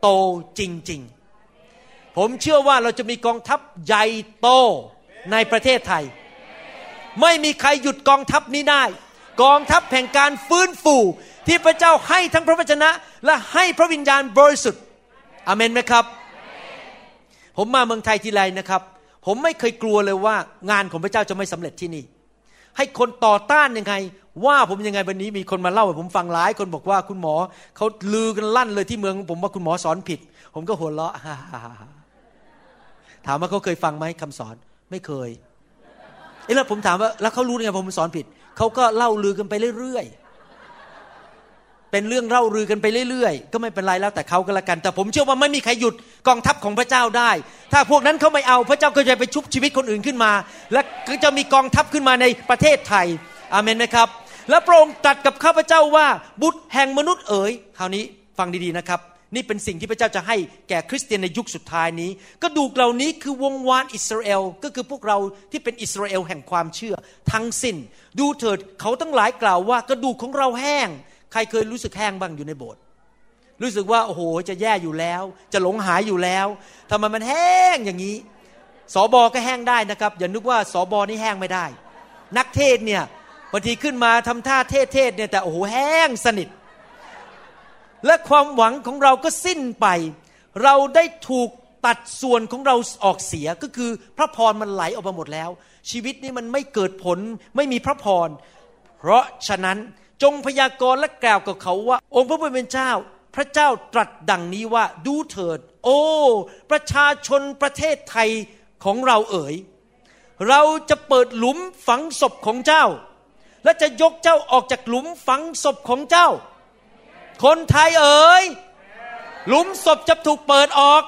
โตจริง ๆ ผมเชื่อว่าเราจะมีกองทัพใหญ่โตในประเทศไทย ไม่มีใครหยุดกองทัพนี้ได้ กองทัพแห่งการฟื้นฟูที่พระเจ้าให้ทั้งพระวจนะและให้พระวิญญาณบริสุทธิ์อเมนไหมครับ ผมมาเมืองไทยทีไรนะครับ ผมไม่เคยกลัวเลยว่างานของพระเจ้าจะไม่สำเร็จที่นี่ ให้คนต่อต้านยังไง ว่าผมยังไงวันนี้มีคนมาเล่าให้ผมฟังหลายคนบอกว่าคุณหมอเขาลือกันลั่นเลยที่เมืองผมว่าคุณหมอสอนผิด ผมก็หัวเราะถามว่าเขาเคยฟังไหมคำสอนไม่เคยเอ้แล้วผมถามว่าแล้วเขารู้ได้ไงผมสอนผิดเขาก็เล่าลือกันไปเรื่อยๆ เป็นเรื่องเล่าลือกันไปเรื่อยๆ ก็ไม่เป็นไรแล้วแต่เขาก็แล้วกัน แต่ผมเชื่อว่าไม่มีใครหยุดกองทัพของพระเจ้าได้ ถ้าพวกนั้นเขาไม่เอาพระเจ้าก็จะไปชุบชีวิตคนอื่นขึ้นมา และก็จะมีกองทัพขึ้นมาในประเทศไทยอาเมนไหมครับ และพระองค์ตรัสกับข้าพเจ้าว่าบุตรแห่งมนุษย์เอ๋ยคราวนี้ฟังดีๆนะครับ นี่เป็นสิ่งที่พระเจ้าจะให้แก่คริสเตียนในยุคสุดท้ายนี้ กระดูกเหล่านี้คือวงวานอิสราเอลก็คือพวกเราที่เป็นอิสราเอลแห่งความเชื่อ ทั้งสิน้น ดูเถิดเขาทั้งหลายกล่าวว่ากระดูกของเราแห้ง ใครเคยรู้สึกแห้งบ้างอยู่ในโบสถ์รู้สึกว่าโอ้โหจะแย่อยู่แล้ว จะหลงหายอยู่แล้วทำไมมันแห้งอย่างนี้สอบอก็แห้งได้นะครับ อย่านึกว่าสอบอนี่แห้งไม่ได้ นักเทศเนี่ยบางทีขึ้นมาทำท่าเทศเทศเนี่ยแต่โอ้โหแห้งสนิท และความหวังของเราก็สิ้นไป เราได้ถูกตัดส่วนของเราออกเสียก็คือพระพรมันไหลออกมาหมดแล้ว ชีวิตนี้มันไม่เกิดผลไม่มีพระพรเพราะฉะนั้น จงพยากรณ์และกล่าวกับเขาว่า องค์พระผู้เป็นเจ้า พระเจ้าตรัสดังนี้ว่าดูเถิด โอ้ ประชาชนประเทศไทยของเราเอ๋ยเราจะเปิดหลุมฝังศพของเจ้า และจะยกเจ้าออกจากหลุมฝังศพของเจ้า คนไทยเอ๋ยหลุมศพจะถูกเปิดออก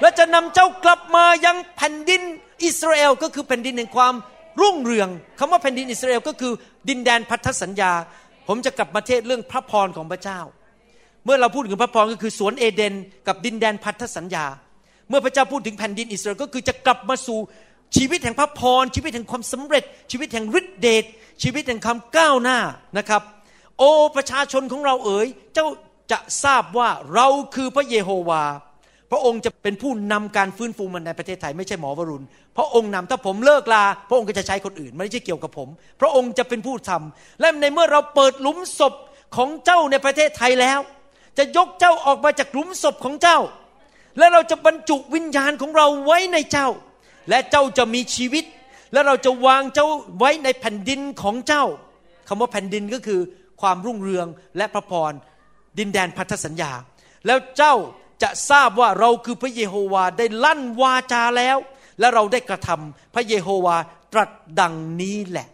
และจะนำเจ้ากลับมายังแผ่นดินอิสราเอลก็คือแผ่นดินแห่งความ รุ่งเรืองคำว่าแผ่นดินอิสราเอลก็คือดินแดนพันธสัญญา ผมจะกลับมาเทศเรื่องพระพรของพระเจ้า เมื่อเราพูดถึงพระพรก็คือสวนเอเดน กับดินแดนพันธสัญญา เมื่อพระเจ้าพูดถึงแผ่นดินอิสราเอลก็คือจะกลับมาสู่ชีวิตแห่งพระพร ชีวิตแห่งความสำเร็จ ชีวิตแห่งฤทธิเดชชีวิตแห่งคำก้าวหน้านะครับ โอประชาชนของเราเอ๋ยเจ้าจะทราบว่าเราคือพระเยโฮวา พระองค์จะเป็นผู้นำการฟื้นฟูมันในประเทศไทยไม่ใช่หมอวรุณ พระองค์นำถ้าผมเลิกลา พระองค์ก็จะใช้คนอื่นไม่ใช่เกี่ยวกับผม พระองค์จะเป็นผู้ทำและในเมื่อเราเปิดหลุมศพของเจ้าในประเทศไทยแล้ว จะยกเจ้าออกมาจากหลุมศพของเจ้า และเราจะบรรจุวิญญาณของเราไว้ในเจ้า และเจ้าจะมีชีวิต และเราจะวางเจ้าไว้ในแผ่นดินของเจ้าคำว่าแผ่นดินก็คือความรุ่งเรืองและพระพรดินแดนพันธสัญญา แล้วเจ้า จะทราบว่าเราคือพระเยโฮวาได้ลั่นวาจาแล้ว และเราได้กระทำพระเยโฮวาตรัสดังนี้แหละ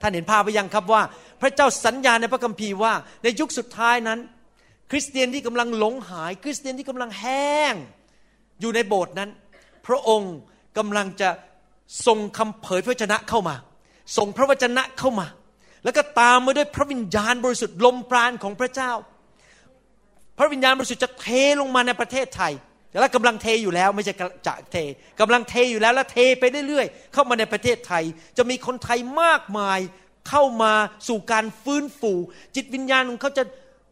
ท่านเห็นภาพไปยังครับว่า พระเจ้าสัญญาในพระคัมภีร์ว่า ในยุคสุดท้ายนั้น คริสเตียนที่กำลังหลงหาย คริสเตียนที่กำลังแห้ง อยู่ในโบสถ์นั้น พระองค์กำลังจะส่งคำเผยพระวจนะเข้ามา ส่งพระวจนะเข้ามา แล้วก็ตามมาด้วยพระวิญญาณบริสุทธิ์ลมปราณของพระเจ้า พระวิญญาณบริสุทธิ์จะเทลงมาในประเทศไทยและกำลังเทอยู่แล้วไม่ใช่จะเทกำลังเทอยู่แล้วและเทไปเรื่อยๆ เข้ามาในประเทศไทย จะมีคนไทยมากมายเข้ามาสู่การฟื้นฟู จิตวิญญาณของเขาจะ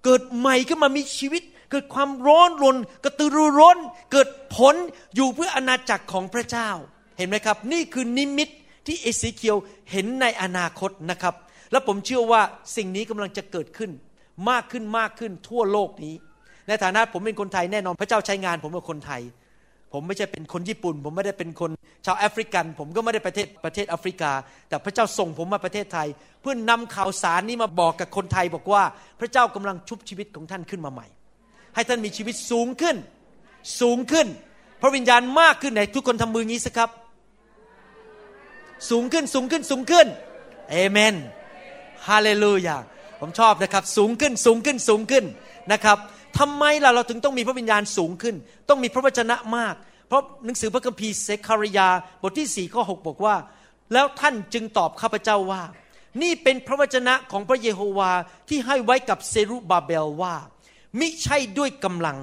เกิดใหม่ขึ้นมามีชีวิต เกิดความร้อนรนกระตือรือร้น เกิดผลอยู่เพื่ออาณาจักรของพระเจ้า เห็นไหมครับ นี่คือนิมิตที่เอเสเคียลเห็นในอนาคตนะครับ และผมเชื่อว่าสิ่งนี้กำลังจะเกิดขึ้น มากขึ้นมากขึ้นทั่วโลกนี้ ในฐานะผมเป็นคนไทยแน่นอนพระเจ้าใช้งานผมเป็นคนไทย ผมไม่ใช่เป็นคนญี่ปุ่น ผมไม่ได้เป็นคนชาวแอฟริกัน ผมก็ไม่ได้ประเทศประเทศแอฟริกา แต่พระเจ้าส่งผมมาประเทศไทย เพื่อนำข่าวสารนี้มาบอกกับคนไทยบอกว่า พระเจ้ากำลังชุบชีวิตของท่านขึ้นมาใหม่ ให้ท่านมีชีวิตสูงขึ้น สูงขึ้น พระวิญญาณมากขึ้นไหนทุกคนทำมืองี้สิครับ สูงขึ้นสูงขึ้นสูงขึ้นเอเมนฮาเลลูยาผมชอบนะครับ สูงขึ้นสูงขึ้นสูงขึ้นนะครับ ทำไมล่ะเราถึงต้องมีพระวิญญาณสูงขึ้น ต้องมีพระวจนะมาก เพราะหนังสือพระคัมภีร์เซคารยาบทที่สี่ข้อหบอกว่า แล้วท่านจึงตอบข้าพเจ้าว่า นี่เป็นพระวจนะของพระเยโฮวาที่ให้ไว้กับเซรุบาเบลว่า มิใช่ด้วยกำลัง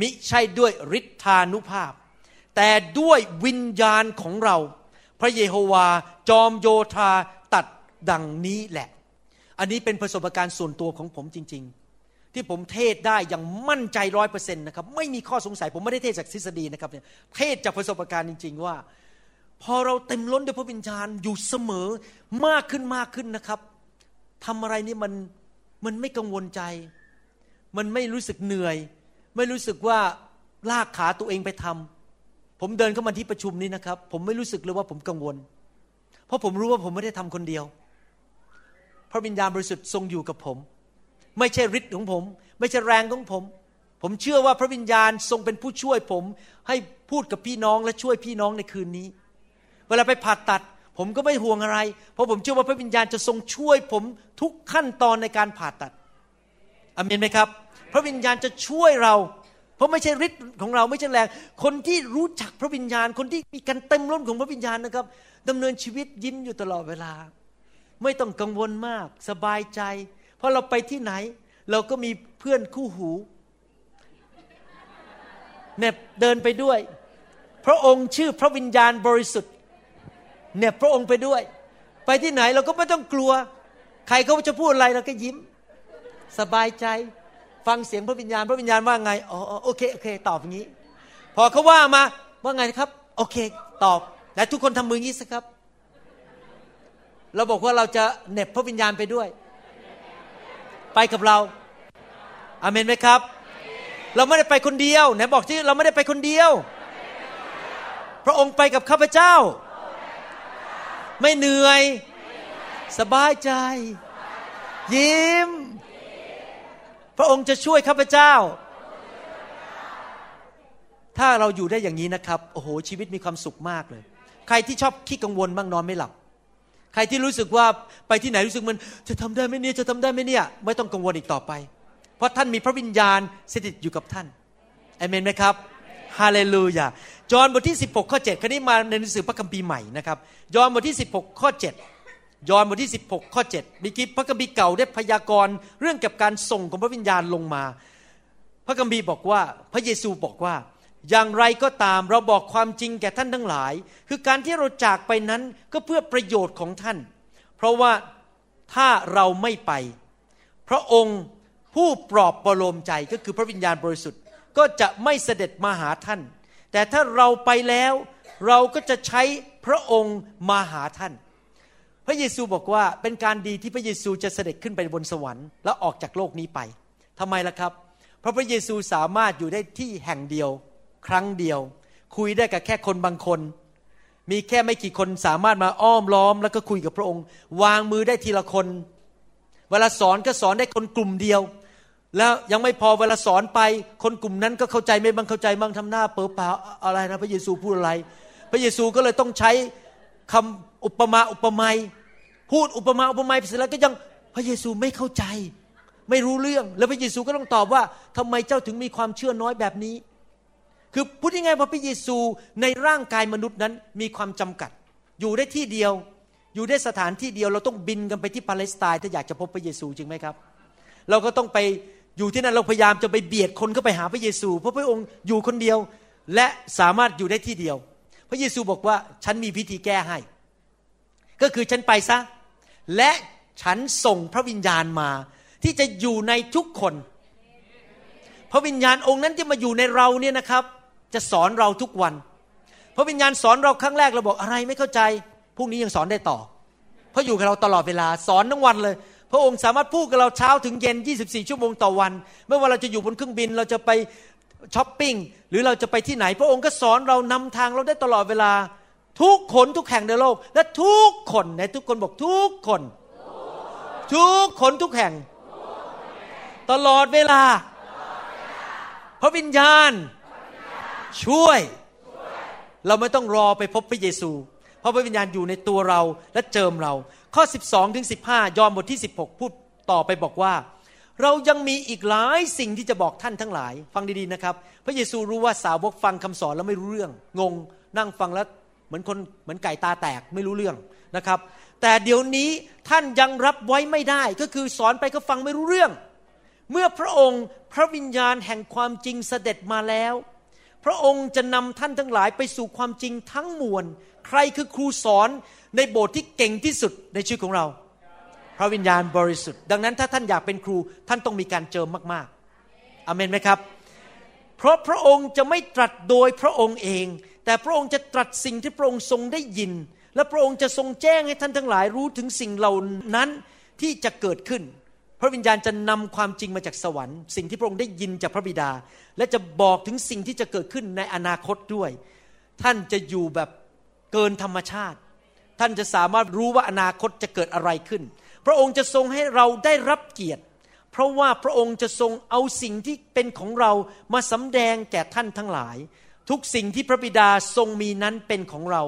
มิใช่ด้วยฤทธานุภาพ แต่ด้วยวิญญาณของเรา พระเยโฮวาจอมโยธาตัดดังนี้แหละ อันนี้เป็นประสบการณ์ส่วนตัวของผมจริง ๆ ที่ผมเทศได้อย่างมั่นใจร้อยเปอร์เซ็นต์นะครับไม่มีข้อสงสัยผมไม่ได้เทศจากทฤษฎีนะครับเนี่ยเทศจากประสบการณ์จริง ๆ ว่า พอเราเต็มล้นด้วยพระวิญญาณอยู่เสมอมากขึ้นมากขึ้นนะครับทำอะไรนี่มันมันไม่กังวลใจ มันไม่รู้สึกเหนื่อย ไม่รู้สึกว่าลากขาตัวเองไปทำผมเดินเข้ามาที่ประชุมนี้นะครับ ผมไม่รู้สึกเลยว่าผมกังวล เพราะผมรู้ว่าผมไม่ได้ทำคนเดียว พระวิญญาณบริสุทธิ์ทรงอยู่กับผม ไม่ใช่ฤทธิ์ของผม ไม่ใช่แรงของผม ผมเชื่อว่าพระวิญญาณทรงเป็นผู้ช่วยผม ให้พูดกับพี่น้องและช่วยพี่น้องในคืนนี้ เวลาไปผ่าตัด ผมก็ไม่ห่วงอะไร เพราะผมเชื่อว่าพระวิญญาณจะทรงช่วยผมทุกขั้นตอนในการผ่าตัดอเมนไหมครับ พระวิญญาณจะช่วยเรา เพราะไม่ใช่ฤทธิ์ของเราไม่ใช่แรง คนที่รู้จักพระวิญญาณ คนที่มีการเต็มล้นของพระวิญญาณนะครับดำเนินชีวิตยิ้มอยู่ตลอดเวลา ไม่ต้องกังวลมาก สบายใจ เพราะเราไปที่ไหน เราก็มีเพื่อนคู่หูเนี่ยเดินไปด้วย พระองค์ชื่อพระวิญญาณบริสุทธิ์เนี่ยพระองค์ไปด้วย ไปที่ไหนเราก็ไม่ต้องกลัว ใครเขาจะพูดอะไรเราก็ยิ้ม สบายใจ ฟังเสียงพระวิญญาณ พระวิญญาณว่าไงอ๋อโอเคโอเค ตอบอย่างนี้ พอเขาว่ามาว่าไงครับ โอเค ตอบแต่ทุกคนทำมืองี้สิครับ เราบอกว่าเราจะเน็บพระวิญญาณไปด้วย ไปกับเราอาเมนไหมครับ เราไม่ได้ไปคนเดียวไหนบอกที่เราไม่ได้ไปคนเดียว พระองค์ไปกับข้าพเจ้า ไม่เหนื่อย สบายใจ ยิ้ม พระองค์จะช่วยข้าพเจ้า ถ้าเราอยู่ได้อย่างนี้นะครับ โอ้โหชีวิตมีความสุขมากเลย ใครที่ชอบขี้กังวลบ้างนอนไม่หลับใรที่รู้สึกว่าไปที่ไหนรู้สึกมันจะทำได้ไหมเนี่ยจะทำได้ไหมเนี่ยไม่ต้องกังวลอีกต่อไป เพราะท่านมีพระวิญญาณสถิตอยู่กับท่านเอเมนไหมครับฮาเลลูยาจอห์นบทที่ 16 ข้อ 7คราวนี้มาในหนังสือพระคัมภีร์ใหม่นะครับ ยอห์นบทที่ 16 ข้อ 7 ยอห์นบทที่ 16 ข้อ 7มีกิพระคัมภีร์เก่าได้พยากรณ์เรื่องกับการส่งของพระวิญญาณลงมา พระคัมภีร์บอกว่าพระเยซูบอกว่า อย่างไรก็ตามเราบอกความจริงแก่ท่านทั้งหลาย คือการที่เราจากไปนั้นก็เพื่อประโยชน์ของท่าน เพราะว่าถ้าเราไม่ไป พระองค์ผู้ปลอบประโลมใจก็คือพระวิญญาณบริสุทธิ์ก็จะไม่เสด็จมาหาท่าน แต่ถ้าเราไปแล้วเราก็จะใช้พระองค์มาหาท่าน พระเยซูบอกว่าเป็นการดีที่พระเยซูจะเสด็จขึ้นไปบนสวรรค์แล้วออกจากโลกนี้ไปทำไมล่ะครับ เพราะพระเยซูสามารถอยู่ได้ที่แห่งเดียว ครั้งเดียว คุยได้กับแค่คนบางคน มีแค่ไม่กี่คนสามารถมาอ้อมล้อม แล้วก็คุยกับพระองค์ วางมือได้ทีละคน เวลาสอนก็สอนได้คนกลุ่มเดียว แล้วยังไม่พอเวลาสอนไป คนกลุ่มนั้นก็เข้าใจไม่บางเข้าใจบางทำหน้า เปล่าเปล่าอะไรนะพระเยซูพูดอะไร พระเยซูก็เลยต้องใช้คำอุปมาอุปไมยพูดอุปมาอุปไมยเสร็จแล้วก็ยังพระเยซูไม่เข้าใจ ไม่รู้เรื่องแล้วพระเยซูก็ต้องตอบว่าทำไมเจ้าถึงมีความเชื่อน้อยแบบนี้ คือพูดยังไงว่าพระเยซูในร่างกายมนุษย์นั้นมีความจำกัด อยู่ได้ที่เดียว อยู่ได้สถานที่เดียวเราต้องบินกันไปที่ปาเลสไตน์ถ้าอยากจะพบพระเยซูจริงไหมครับ เราก็ต้องไปอยู่ที่นั่นเราพยายามจะไปเบียดคนเข้าไปหาพระเยซู เพราะพระองค์อยู่คนเดียวและสามารถอยู่ได้ที่เดียว พระเยซูบอกว่าฉันมีพิธีแก้ให้ ก็คือฉันไปซะ และฉันส่งพระวิญญาณมา ที่จะอยู่ในทุกคน พระวิญญาณองค์นั้นที่มาอยู่ในเราเนี่ยนะครับ จะสอนเราทุกวัน พระวิญญาณสอนเราครั้งแรกเราบอกอะไรไม่เข้าใจพรุ่งนี้ยังสอนได้ต่อ เพราะอยู่กับเราตลอดเวลาสอนทั้งวันเลย พระองค์สามารถพูดกับเราเช้าถึงเย็น 24 ชั่วโมงต่อวัน ไม่ว่าเราจะอยู่บนเครื่องบินเราจะไปช้อปปิ้งหรือเราจะไปที่ไหน พระองค์ก็สอนเรานำทางเราได้ตลอดเวลา ทุกคนทุกแห่งในโลก และทุกคนในทุกคนบอกทุกคน ทุกคนทุกแห่ง ตลอดเวลา พระวิญญาณ ช่วย เราไม่ต้องรอไปพบพระเยซู เพราะพระวิญญาณอยู่ในตัวเราและเจิมเรา ข้อ 12ถึง15 ยอห์นบทที่ 16 พูดต่อไปบอกว่า เรายังมีอีกหลายสิ่งที่จะบอกท่านทั้งหลาย ฟังดีๆนะครับ พระเยซูรู้ว่าสาวกฟังคำสอนแล้วไม่รู้เรื่อง งง นั่งฟังแล้วเหมือนคนเหมือนไก่ตาแตกไม่รู้เรื่องนะครับ แต่เดี๋ยวนี้ท่านยังรับไว้ไม่ได้ก็คือสอนไปก็ฟังไม่รู้เรื่อง เมื่อพระองค์พระวิญญาณแห่งความจริงเสด็จมาแล้ว ระองค์จะนำท่านทั้งหลายไปสู่ความจริงทั้งมวล ใครคือครูสอนในโบสถ์ที่เก่งที่สุดในชีวิตของเรา พระวิญญาณบริสุทธิ์ ดังนั้นถ้าท่านอยากเป็นครูท่านต้องมีการเจิมมากๆอเมนไหมครับ เพราะพระองค์จะไม่ตรัสโดยพระองค์เอง แต่พระองค์จะตรัสสิ่งที่พระองค์ทรงได้ยิน และพระองค์จะทรงแจ้งให้ท่านทั้งหลายรู้ถึงสิ่งเหล่านั้นที่จะเกิดขึ้น พระวิญญาณจะนำความจริงมาจากสวรรค์ สิ่งที่พระองค์ได้ยินจากพระบิดา และจะบอกถึงสิ่งที่จะเกิดขึ้นในอนาคตด้วย ท่านจะอยู่แบบเกินธรรมชาติ ท่านจะสามารถรู้ว่าอนาคตจะเกิดอะไรขึ้น พระองค์จะทรงให้เราได้รับเกียรติ เพราะว่าพระองค์จะทรงเอาสิ่งที่เป็นของเรามาสำแดงแก่ท่านทั้งหลาย ทุกสิ่งที่พระบิดาทรงมีนั้นเป็นของเรา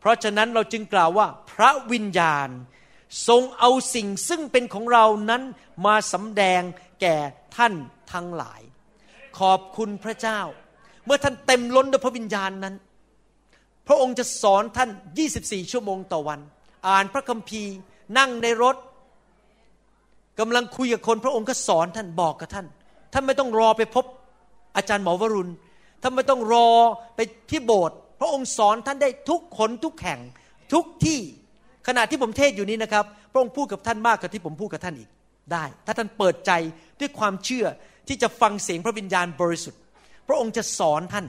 เพราะฉะนั้นเราจึงกล่าวว่าพระวิญญาณ ทรงเอาสิ่งซึ่งเป็นของเรานั้นมาสำแดงแก่ท่านทั้งหลาย ขอบคุณพระเจ้า เมื่อท่านเต็มล้นด้วยพระวิญญาณนั้น พระองค์จะสอนท่าน 24 ชั่วโมงต่อวัน อ่านพระคัมภีร์ นั่งในรถกำลังคุยกับคน พระองค์ก็สอนท่านบอกกับท่าน ท่านไม่ต้องรอไปพบอาจารย์หมอวรุณ ท่านไม่ต้องรอไปที่โบสถ์พระองค์สอนท่านได้ทุกขนทุกแห่งทุกที่ ขณะที่ผมเทศอยู่นี้นะครับ พระองค์พูดกับท่านมากกว่าที่ผมพูดกับท่านอีกได้ ถ้าท่านเปิดใจด้วยความเชื่อที่จะฟังเสียงพระวิญญาณบริสุทธิ์ พระองค์จะสอนท่าน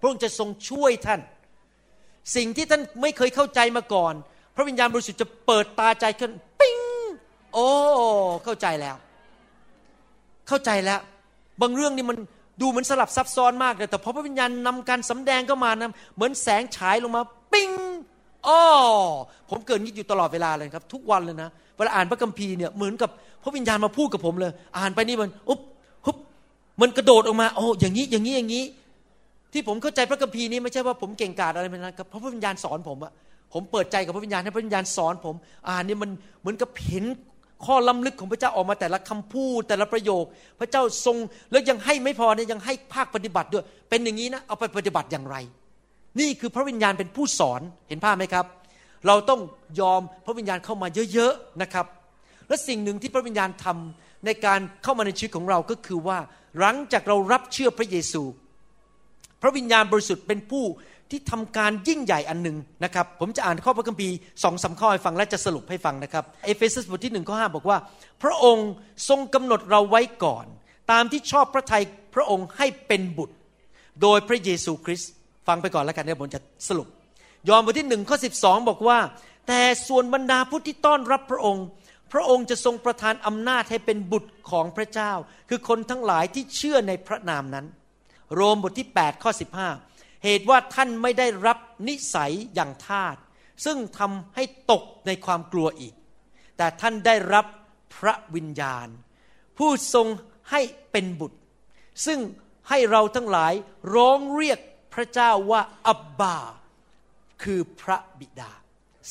พระองค์จะทรงช่วยท่าน สิ่งที่ท่านไม่เคยเข้าใจมาก่อน พระวิญญาณบริสุทธิ์จะเปิดตาใจขึ้นปิ้งโอ้เข้าใจแล้ว เข้าใจแล้ว บางเรื่องนี่มันดูเหมือนสลับซับซ้อนมากเลยแต่พอพระวิญญาณนำการสำแดงเข้ามานะเหมือนแสงฉายลงมาปิ้ง อ๋อผมเกิดนี้อยู่ตลอดเวลาเลยครับ ทุกวันเลยนะเวลาอ่านพระคัมภีร์เนี่ยเหมือนกับพระวิญญาณมาพูดกับผมเลย อ่านไปนี่มันอุ๊บฮุบมันกระโดดออกมาโอ้อย่างนี้อย่างนี้อย่างนี้ ที่ผมเข้าใจพระคัมภีร์นี้ไม่ใช่ว่าผมเก่งกาจอะไรเป็นะครับเพราะพระวิญญาณสอนผมอะผมเปิดใจกับพระวิญญาณให้พระวิญญาณสอนผม อ่านนี่มันเหมือนกับเห็นข้อล้ำลึกของพระเจ้าออกมาแต่ละคำพูดแต่ละประโยค พระเจ้าทรงแล้วยังให้ไม่พอเนี่ยยังให้ภาคปฏิบัติด้วย เป็นอย่างนี้นะเอาไปปฏิบัติอย่างไร นี่คือพระวิญญาณเป็นผู้สอนเห็นภาพไหมครับ เราต้องยอมพระวิญญาณเข้ามาเยอะๆนะครับ และสิ่งหนึ่งที่พระวิญญาณทำในการเข้ามาในชีวิตของเราก็คือว่า หลังจากเรารับเชื่อพระเยซู พระวิญญาณบริสุทธิ์เป็นผู้ที่ทำการยิ่งใหญ่อันหนึ่งนะครับ ผมจะอ่านข้อพระคัมภีร์สองสาข้อให้ฟังและจะสรุปให้ฟังนะครับ เอเฟซัสบทที่หนึ่งข้อห้าบอกว่า พระองค์ทรงกำหนดเราไว้ก่อน ตามที่ชอบพระทัยพระองค์ให้เป็นบุตร โดยพระเยซูคริสต์ ฟังไปก่อนแล้วกันเดี๋ยวผมจะสรุป ยอห์นบทที่หนึ่งข้อสิบสองบอกว่า แต่ส่วนบรรดาผู้ที่ต้อนรับพระองค์ พระองค์จะทรงประทานอำนาจให้เป็นบุตรของพระเจ้า คือคนทั้งหลายที่เชื่อในพระนามนั้น โรมบทที่8ข้อ15 เหตุว่าท่านไม่ได้รับนิสัยอย่างทาสซึ่งทำให้ตกในความกลัวอีก แต่ท่านได้รับพระวิญญาณ ผู้ทรงให้เป็นบุตร ซึ่งให้เราทั้งหลายร้องเรียก พระเจ้าว่าอับบา คือพระบิดา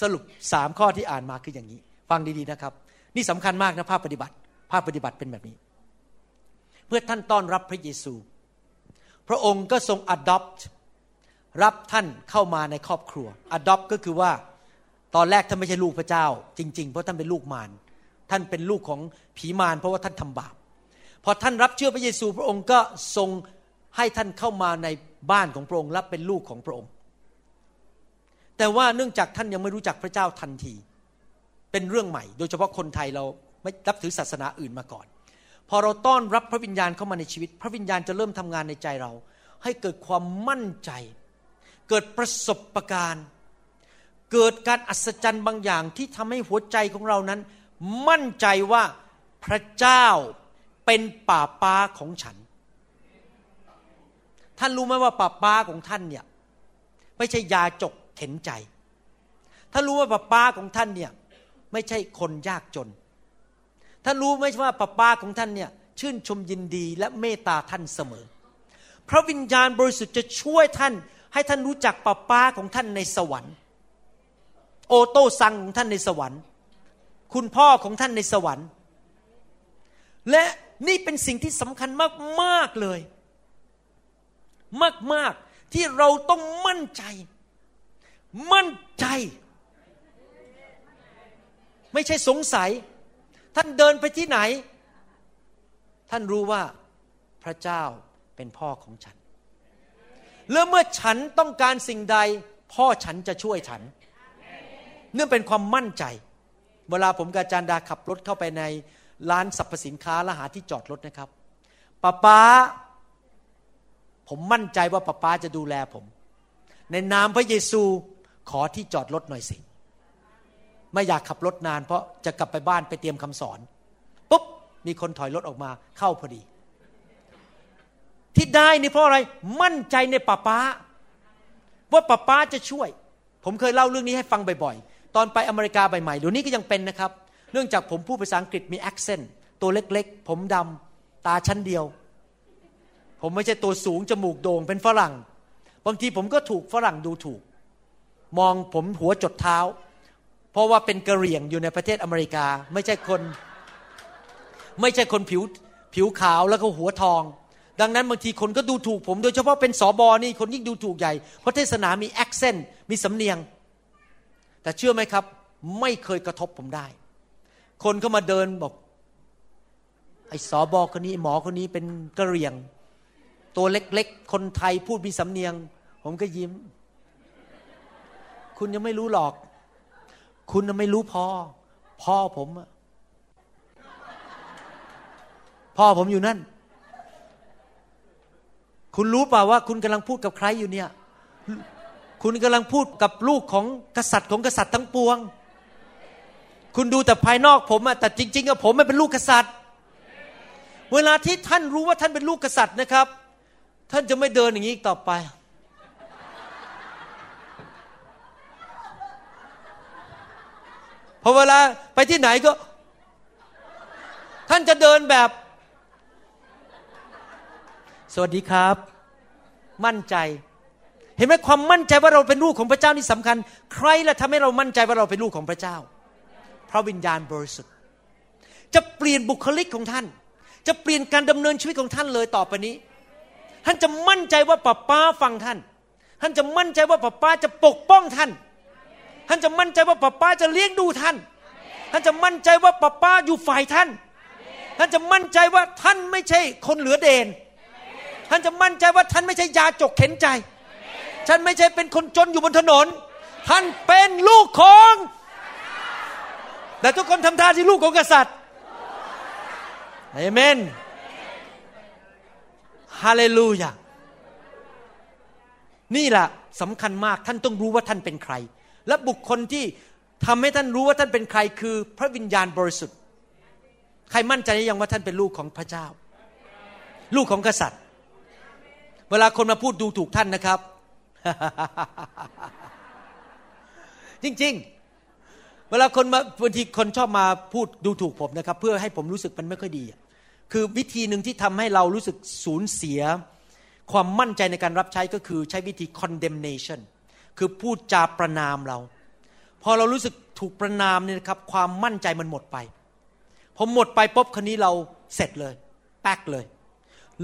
สรุปสามข้อที่อ่านมาคืออย่างนี้ ฟังดีๆนะครับ นี่สำคัญมากนะภาพปฏิบัติ ภาพปฏิบัติเป็นแบบนี้ เพื่อท่านต้อนรับพระเยซู พระองค์ก็ทรง adopt รับท่านเข้ามาในครอบครัว adopt ก็คือว่าตอนแรกท่านไม่ใช่ลูกพระเจ้า จริง ๆ เพราะท่านเป็นลูกมารท่านเป็นลูกของผีมารเพราะว่าท่านทำบาปพอท่านรับเชื่อพระเยซู พระองค์ก็ทรงให้ท่านเข้ามาใน บ้านของพระองค์รับเป็นลูกของพระองค์ แต่ว่าเนื่องจากท่านยังไม่รู้จักพระเจ้าทันที เป็นเรื่องใหม่ โดยเฉพาะคนไทยเราไม่รับถือศาสนาอื่นมาก่อน พอเราต้อนรับพระวิญญาณเข้ามาในชีวิต พระวิญญาณจะเริ่มทำงานในใจเรา ให้เกิดความมั่นใจ เกิดประสบะการณ์เกิดการอัศจรรย์บางอย่างที่ทำให้หัวใจของเรานั้น มั่นใจว่าพระเจ้าเป็นป่าป้าของฉัน ท่านรู้ไหมว่าป่าป้าของท่านเนี่ยไม่ใช่ยาจกเข็นใจ ท่านรู้ว่าป่าป้าของท่านเนี่ยไม่ใช่คนยากจน ท่านรู้ไหมว่าป่าป้าของท่านเนี่ยชื่นชมยินดีและเมตตาท่านเสมอ พระวิญญาณบริสุทธิ์จะช่วยท่าน ให้ท่านรู้จักป่าป้าของท่านในสวรรค์ โอโต้ซังของท่านในสวรรค์ คุณพ่อของท่านในสวรรค์ และนี่เป็นสิ่งที่สำคัญมาก ๆ เลย มาก ๆ ที่เราต้องมั่นใจ มั่นใจ ไม่ใช่สงสัย ท่านเดินไปที่ไหน ท่านรู้ว่าพระเจ้าเป็นพ่อของฉัน แล้วเมื่อฉันต้องการสิ่งใด พ่อฉันจะช่วยฉันเนื่องเป็นความมั่นใจ เวลาผมกับจารดาขับรถเข้าไปในร้านสรรพสินค้าและหาที่จอดรถนะครับป้าป้า ผมมั่นใจว่าป้าป้าจะดูแลผม ในนามพระเยซูขอที่จอดรถหน่อยสิ ไม่อยากขับรถนาน เพราะจะกลับไปบ้านไปเตรียมคำสอนปุ๊บมีคนถอยรถออกมาเข้าพอดี ที่ได้นี่เพราะอะไรมั่นใจในป้าป้า ว่าป้าป้าจะช่วย ผมเคยเล่าเรื่องนี้ให้ฟังบ่อยๆ ตอนไปอเมริกาใหม่ๆเดี๋ยวนี้ก็ยังเป็นนะครับ เนื่องจากผมพูดภาษาอังกฤษมี accent ตัวเล็กๆ ผมดำตาชั้นเดียว ผมไม่ใช่ตัวสูงจมูกโด่งเป็นฝรั่ง บางทีผมก็ถูกฝรั่งดูถูก มองผมหัวจดเท้า เพราะว่าเป็นกะเหรี่ยงอยู่ในประเทศอเมริกา ไม่ใช่คน ไม่ใช่คนผิวผิวขาวแล้วก็หัวทอง ดังนั้นบางทีคนก็ดูถูกผม โดยเฉพาะเป็นสอบอนี่คนยิ่งดูถูกใหญ่ เพราะเทศนามี accent มีสำเนียง แต่เชื่อไหมครับ ไม่เคยกระทบผมได้ คนเข้ามาเดินบอกไอ้สอบอคนนี้หมอคนนี้เป็นกะเหรี่ยง ตัวเล็กๆ คนไทยพูดมีสำเนียง ผมก็ยิ้ม คุณยังไม่รู้หรอก คุณยังไม่รู้พ่อ พ่อผมพ่อผมอยู่นั่น คุณรู้ป่าว่า คุณกำลังพูดกับใครอยู่เนี่ย คุณกำลังพูดกับลูกของกษัตริย์ของกษัตริย์ทั้งปวง คุณดูแต่ภายนอกผมอะแต่จริงๆอะผมไม่เป็นลูกกษัตริย์เวลาที่ท่านรู้ว่าท่านเป็นลูกกษัตริย์นะครับ ท่านจะไม่เดินอย่างนี้อีกต่อไป พอเวลาไปที่ไหนก็ ท่านจะเดินแบบ สวัสดีครับ มั่นใจ เห็นไหมความมั่นใจว่าเราเป็นลูกของพระเจ้านี่สำคัญ ใครล่ะทำให้เรามั่นใจว่าเราเป็นลูกของพระเจ้า พระวิญญาณบริสุทธิ์ จะเปลี่ยนบุคลิกของท่าน จะเปลี่ยนการดำเนินชีวิตของท่านเลยต่อไปนี้ ท่านจะมั่นใจว่าป้าป้าฟังท่าน ท่านจะมั่นใจว่าป้าป้าจะปกป้องท่าน ท่านจะมั่นใจว่าป้าป้าจะเลี้ยงดูท่าน ท่านจะมั่นใจว่าป้าป้าอยู่ฝ่ายท่าน ท่านจะมั่นใจว่าท่านไม่ใช่คนเหลือเดน ท่านจะมั่นใจว่าท่านไม่ใช่ยาจกเข็นใจ ท่านไม่ใช่เป็นคนจนอยู่บนถนน ท่านเป็นลูกของ แต่ทุกคนทำท่าที่ลูกของกษัตริย์เอเมน ฮาเลลูยานี่แหละสำคัญมากท่านต้องรู้ว่าท่านเป็นใคร และบุคคลที่ทำให้ท่านรู้ว่าท่านเป็นใครคือ พระวิญญาณบริสุทธิ์ ใครมั่นใจยังว่าท่านเป็นลูกของพระเจ้า ลูกของกษัตริย์ เวลาคนมาพูดดูถูกท่านนะครับ จริงๆ เวลาคนมาบางทีคนชอบมาพูดดูถูกผมนะครับ เพื่อให้ผมรู้สึกมันไม่ค่อยดี คือวิธีหนึ่งที่ทำให้เรารู้สึกสูญเสีย ความมั่นใจในการรับใช้ก็คือใช้วิธี condemnation คือพูดจาประนามเรา พอเรารู้สึกถูกประนามเนี่ยครับ ความมั่นใจมันหมดไปพอหมดไปปุ๊บคนนี้เราเสร็จเลยแป๊กเลย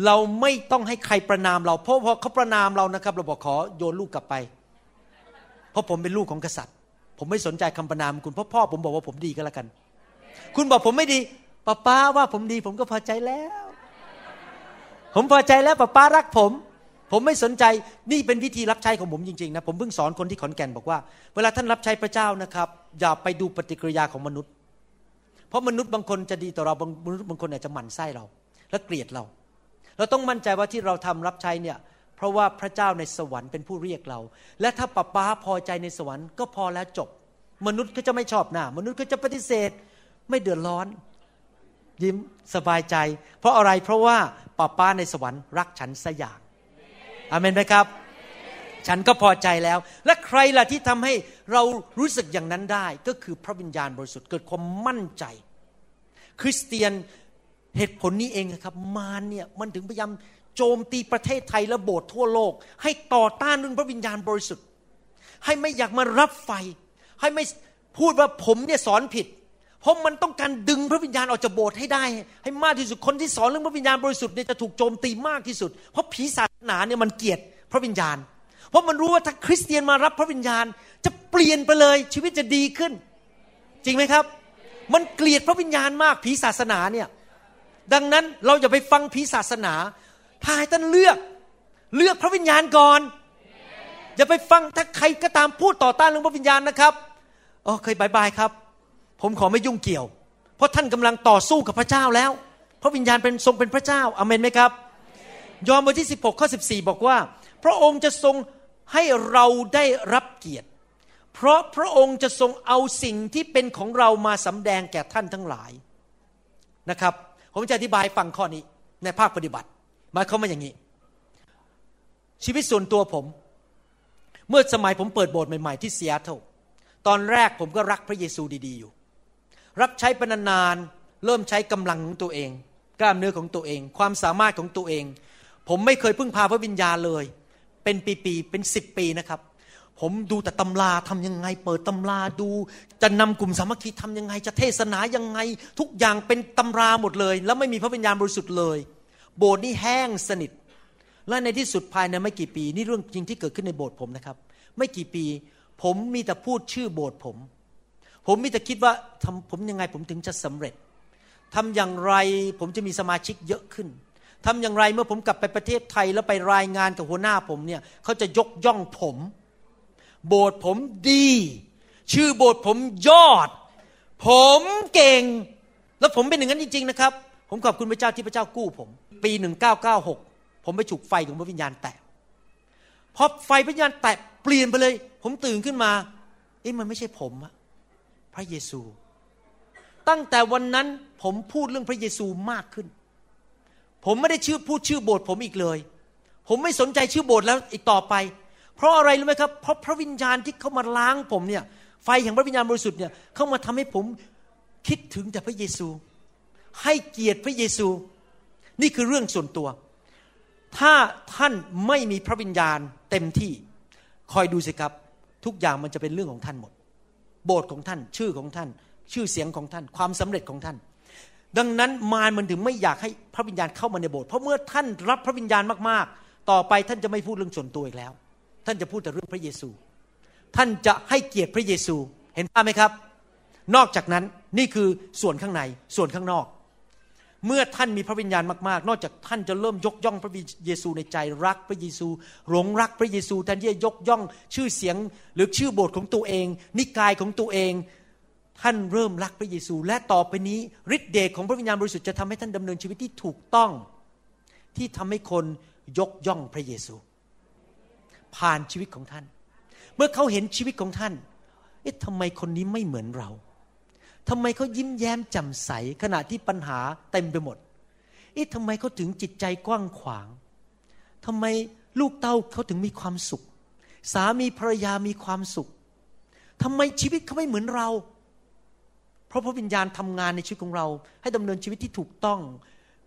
เราไม่ต้องให้ใครประนามเรา เพราะพอเขาประนามเรานะครับ เราบอกขอโยนลูกกลับไป เพราะผมเป็นลูกของกษัตริย์ ผมไม่สนใจคำประนามคุณเพราะพ่อผมบอกว่าผมดีก็แล้วกัน คุณบอกผมไม่ดี ป้าป้าว่าผมดีผมก็พอใจแล้ว ผมพอใจแล้วป้าป้ารักผม ผมไม่สนใจนี่เป็นวิธีรับใช้ของผมจริงๆนะผมเพิ่งสอนคนที่ขอนแก่นบอกว่า เวลาท่านรับใช้พระเจ้านะครับ อย่าไปดูปฏิกิริยาของมนุษย์ เพราะมนุษย์บางคนจะดีต่อเราบางมนุษย์บางคนอาจจะหมั่นไส้เรา และเกลียดเรา เราต้องมั่นใจว่าที่เราทำรับใช้เนี่ยเพราะว่าพระเจ้าในสวรรค์เป็นผู้เรียกเรา และถ้าป้าป้าพอใจในสวรรค์ก็พอแล้วจบ มนุษย์ก็จะไม่ชอบหน้า มนุษย์ก็จะปฏิเสธ ไม่เดือดร้อน ยิ้มสบายใจ เพราะอะไรเพราะว่าป้าป้าในสวรรค์รักฉันสอย่างอเมนไหมครับ ฉันก็พอใจแล้ว และใครล่ะที่ทำให้เรารู้สึกอย่างนั้นได้ ก็คือพระวิญญาณบริสุทธิ์เกิดความมั่นใจ คริสเตียนเหตุผลนี้เองครับ มารเนี่ยมันถึงพยายามโจมตีประเทศไทยและโบสถ์ทั่วโลก ให้ต่อต้านเรื่องพระวิญญาณบริสุทธิ์ ให้ไม่อยากมารับไฟ ให้ไม่พูดว่าผมเนี่ยสอนผิด เพราะมันต้องการดึงพระวิญญาณออกจากโบสถ์ให้ได้ ให้มากที่สุดคนที่สอนเรื่องพระวิญญาณบริสุทธิ์เนี่ยจะถูกโจมตีมากที่สุด เพราะผีศาสนาเนี่ยมันเกลียดพระวิญญาณ เพราะมันรู้ว่าถ้าคริสเตียนมารับพระวิญญาณ จะเปลี่ยนไปเลยชีวิตจะดีขึ้น จริงไหมครับ มันเกลียดพระวิญญาณมากผีศาสนาเนี่ยดังนั้นเราอย่าไปฟังผีศาสนาถ้าให้ท่านเลือกเลือกพระวิญญาณก่อนอย่าไปฟังถ้าใครก็ตามพูดต่อต้านเรื่องพระวิญญาณนะครับอ๋อเคยบายบายครับ ผมขอไม่ยุ่งเกี่ยว เพราะท่านกำลังต่อสู้กับพระเจ้าแล้ว พระวิญญาณเป็นทรงเป็นพระเจ้าอเมนไหมครับ ยอห์นบทที่ 16ข้อ14 บอกว่า พระองค์จะทรงให้เราได้รับเกียรติ เพราะพระองค์จะทรงเอาสิ่งที่เป็นของเรามาสำแดงแก่ท่านทั้งหลายนะครับ ผมจะอธิบายฟังข้อนี้ในภาคปฏิบัติหมายความว่าอย่างนี้ ชีวิตส่วนตัวผม เมื่อสมัยผมเปิดโบสถ์ใหม่ ๆ ที่ซีแอตเทิลตอนแรกผมก็รักพระเยซูดี ๆ อยู่ รับใช้เป็นนานๆเริ่มใช้กำลังของตัวเอง กล้ามเนื้อของตัวเอง ความสามารถของตัวเอง ผมไม่เคยพึ่งพาพระวิญญาณเลย เป็นปีๆเป็นสิบปีนะครับ ผมดูแต่ตำราทำยังไง เปิดตำราดู จะนำกลุ่มสามัคคีทำยังไง จะเทศนายังไง ทุกอย่างเป็นตำราหมดเลย แล้วไม่มีพระวิญญาณบริสุทธิ์เลย โบสถ์นี่แห้งสนิทและในที่สุดภายในไม่กี่ปี นี่เรื่องจริงที่เกิดขึ้นในโบสถ์ผมนะครับ ไม่กี่ปี ผมมีแต่พูดชื่อโบสถ์ผม ผมมีแต่คิดว่าทำผมยังไงผมถึงจะสำเร็จทำอย่างไรผมจะมีสมาชิกเยอะขึ้นทำอย่างไรเมื่อผมกลับไปประเทศไทยแล้วไปรายงานกับหัวหน้าผมเนี่ยเขาจะยกย่องผม โบสถ์ผมดี ชื่อโบสถ์ผมยอด ผมเก่ง แล้วผมเป็นอย่างนั้นจริง ๆ นะครับ ผมขอบคุณพระเจ้าที่พระเจ้ากู้ผม ปี 1996 ผมไปฉุกไฟของพระวิญญาณแตะพอไฟพระวิญญาณแตะเปลี่ยนไปเลย ผมตื่นขึ้นมาเอ๊ะมันไม่ใช่ผมอะ พระเยซู ตั้งแต่วันนั้นผมพูดเรื่องพระเยซูมากขึ้น ผมไม่ได้ชื่อพูดชื่อโบสถ์ผมอีกเลย ผมไม่สนใจชื่อโบสถ์แล้วอีกต่อไป เพราะอะไรรู้ไหมครับ เพราะพระวิญญาณที่เข้ามาล้างผมเนี่ย ไฟแห่งพระวิญญาณบริสุทธิ์เนี่ยเข้ามาทำให้ผมคิดถึงแต่พระเยซู ให้เกียรติพระเยซู นี่คือเรื่องส่วนตัว ถ้าท่านไม่มีพระวิญญาณเต็มที่คอยดูสิครับ ทุกอย่างมันจะเป็นเรื่องของท่านหมด โบสถ์ของท่าน ชื่อของท่าน ชื่อเสียงของท่าน ความสำเร็จของท่าน ดังนั้นมารมันถึงไม่อยากให้พระวิญญาณเข้ามาในโบสถ์เพราะเมื่อท่านรับพระวิญญาณมากๆ ต่อไปท่านจะไม่พูดเรื่องส่วนตัวอีกแล้ว ท่านจะพูดแต่เรื่องพระเยซู ท่านจะให้เกียรติพระเยซูเห็นภาพไหมครับ นอกจากนั้นนี่คือส่วนข้างในส่วนข้างนอก เมื่อท่านมีพระวิญญาณมากๆ นอกจากท่านจะเริ่มยกย่องพระเยซูในใจรักพระเยซู หลงรักพระเยซูแทนที่จะยกย่องชื่อเสียงหรือชื่อโบสถ์ของตัวเอง นิกายของตัวเอง ท่านเริ่มรักพระเยซู และต่อไปนี้ฤทธิเดชของพระวิญญาณบริสุทธิ์จะทำให้ท่านดำเนินชีวิตที่ถูกต้อง ที่ทำให้คนยกย่องพระเยซู ผ่านชีวิตของท่าน เมื่อเขาเห็นชีวิตของท่านเอ๊ะทำไมคนนี้ไม่เหมือนเรา ทำไมเขายิ้มแย้มแจ่มใสขณะที่ปัญหาเต็มไปหมดเอ๊ะทำไมเขาถึงจิตใจกว้างขวางทำไมลูกเต้าเขาถึงมีความสุข สามีภรรยามีความสุขทำไมชีวิตเขาไม่เหมือนเรา เพราะพระวิญญาณทำงานในชีวิตของเรา ให้ดำเนินชีวิตที่ถูกต้อง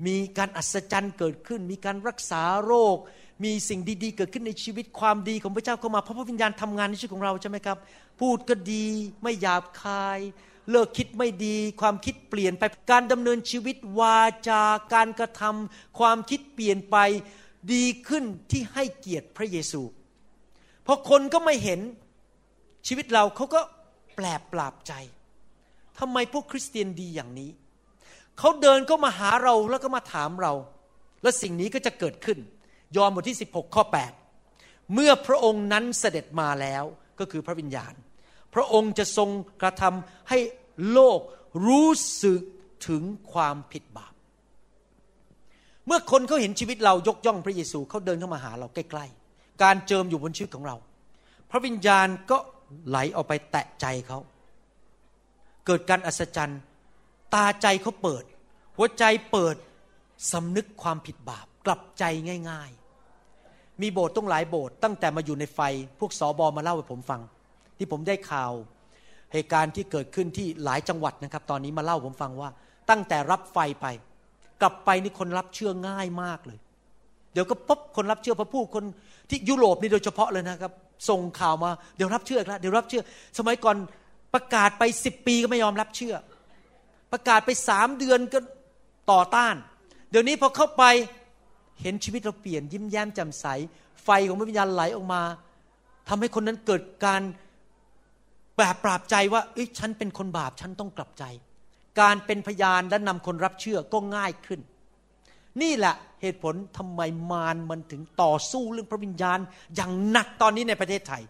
มีการอัศจรรย์เกิดขึ้น มีการรักษาโรค มีสิ่งดีๆ เกิดขึ้นในชีวิตความดีของพระเจ้าเข้ามาเพราะพระวิญญาณทำงานในชีวิตของเราใช่ไหมครับ พูดก็ดีไม่หยาบคาย เลิกคิดไม่ดี ความคิดเปลี่ยนไปการดำเนินชีวิตวาจาการกระทำความคิดเปลี่ยนไปดีขึ้นที่ให้เกียรติพระเยซูพอคนก็ไม่เห็นชีวิตเราเขาก็แปลบปราบใจทำไมพวกคริสเตียนดีอย่างนี้เขาเดินก็มาหาเราแล้วก็มาถามเรา และสิ่งนี้ก็จะเกิดขึ้น ยอห์นบทที่ 16 ข้อ 8 เมื่อพระองค์นั้นเสด็จมาแล้วก็คือพระวิญญาณ พระองค์จะทรงกระทำให้โลกรู้สึกถึงความผิดบาป เมื่อคนเขาเห็นชีวิตเรายกย่องพระเยซูเขาเดินเข้ามาหาเราใกล้ๆ การเจิมอยู่บนชีวิตของเรา พระวิญญาณก็ไหลออกไปแตะใจเขา เกิดการอัศจรรย์ ตาใจเขาเปิด หัวใจเปิดสำนึกความผิดบาป กลับใจง่าย ๆ มีโบสถ์ต้องหลายโบสถ์ตั้งแต่มาอยู่ในไฟ พวกสอบอมาเล่าให้ผมฟัง ที่ผมได้ข่าวเหตุการณ์ที่เกิดขึ้นที่หลายจังหวัดนะครับ ตอนนี้มาเล่าผมฟังว่า ตั้งแต่รับไฟไป กลับไปนี่คนรับเชื่อง่ายมากเลย เดี๋ยวก็ปุ๊บคนรับเชื่อพระผู้คนที่ยุโรปนี่โดยเฉพาะเลยนะครับ ส่งข่าวมาเดี๋ยวรับเชื่อแล้วเดี๋ยวรับเชื่อ สมัยก่อนประกาศไปสิบปีก็ไม่ยอมรับเชื่อ ประกาศไปสามเดือนก็ต่อต้าน เดี๋ยวนี้พอเข้าไปเห็นชีวิตเราเปลี่ยนยิ้มแย้มแจ่มใส ไฟของพระวิญญาณไหลออกมาทำให้คนนั้นเกิดการ แบบปราบใจว่าเอ้ยฉันเป็นคนบาปฉันต้องกลับใจ การเป็นพยานและนำคนรับเชื่อก็ง่ายขึ้น นี่แหละเหตุผลทำไมมารมันถึงต่อสู้เรื่องพระวิญญาณอย่างหนักตอนนี้ในประเทศไทย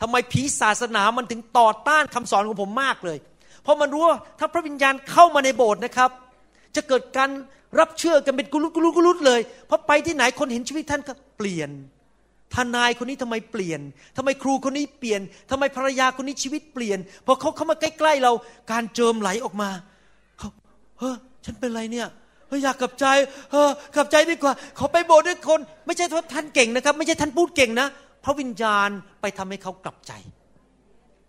ทำไมผีศาสนามันถึงต่อต้านคำสอนของผมมากเลย เพราะมันรู้ว่าถ้าพระวิญญาณเข้ามาในโบสถ์นะครับ จะเกิดการรับเชื่อกันเป็นกุลุกุลุกุลุเลยเพราะไปที่ไหนคนเห็นชีวิตท่านก็เปลี่ยน ทนายคนนี้ทำไมเปลี่ยนทำไมครูคนนี้เปลี่ยนทำไมภรรยาคนนี้ชีวิตเปลี่ยน พอเขาเข้ามาใกล้ๆเรา การเจิมไหลออกมาเขาเฮ้ยฉันเป็นไรเนี่ยเฮ้ยอยากกลับใจเฮ้ยกลับใจดีกว่าขาไปโบสถ์ด้วยคน ไม่ใช่ว่าท่านเก่งนะครับ ไม่ใช่ท่านพูดเก่งนะพระวิญญาณไปทำให้เขากลับใจ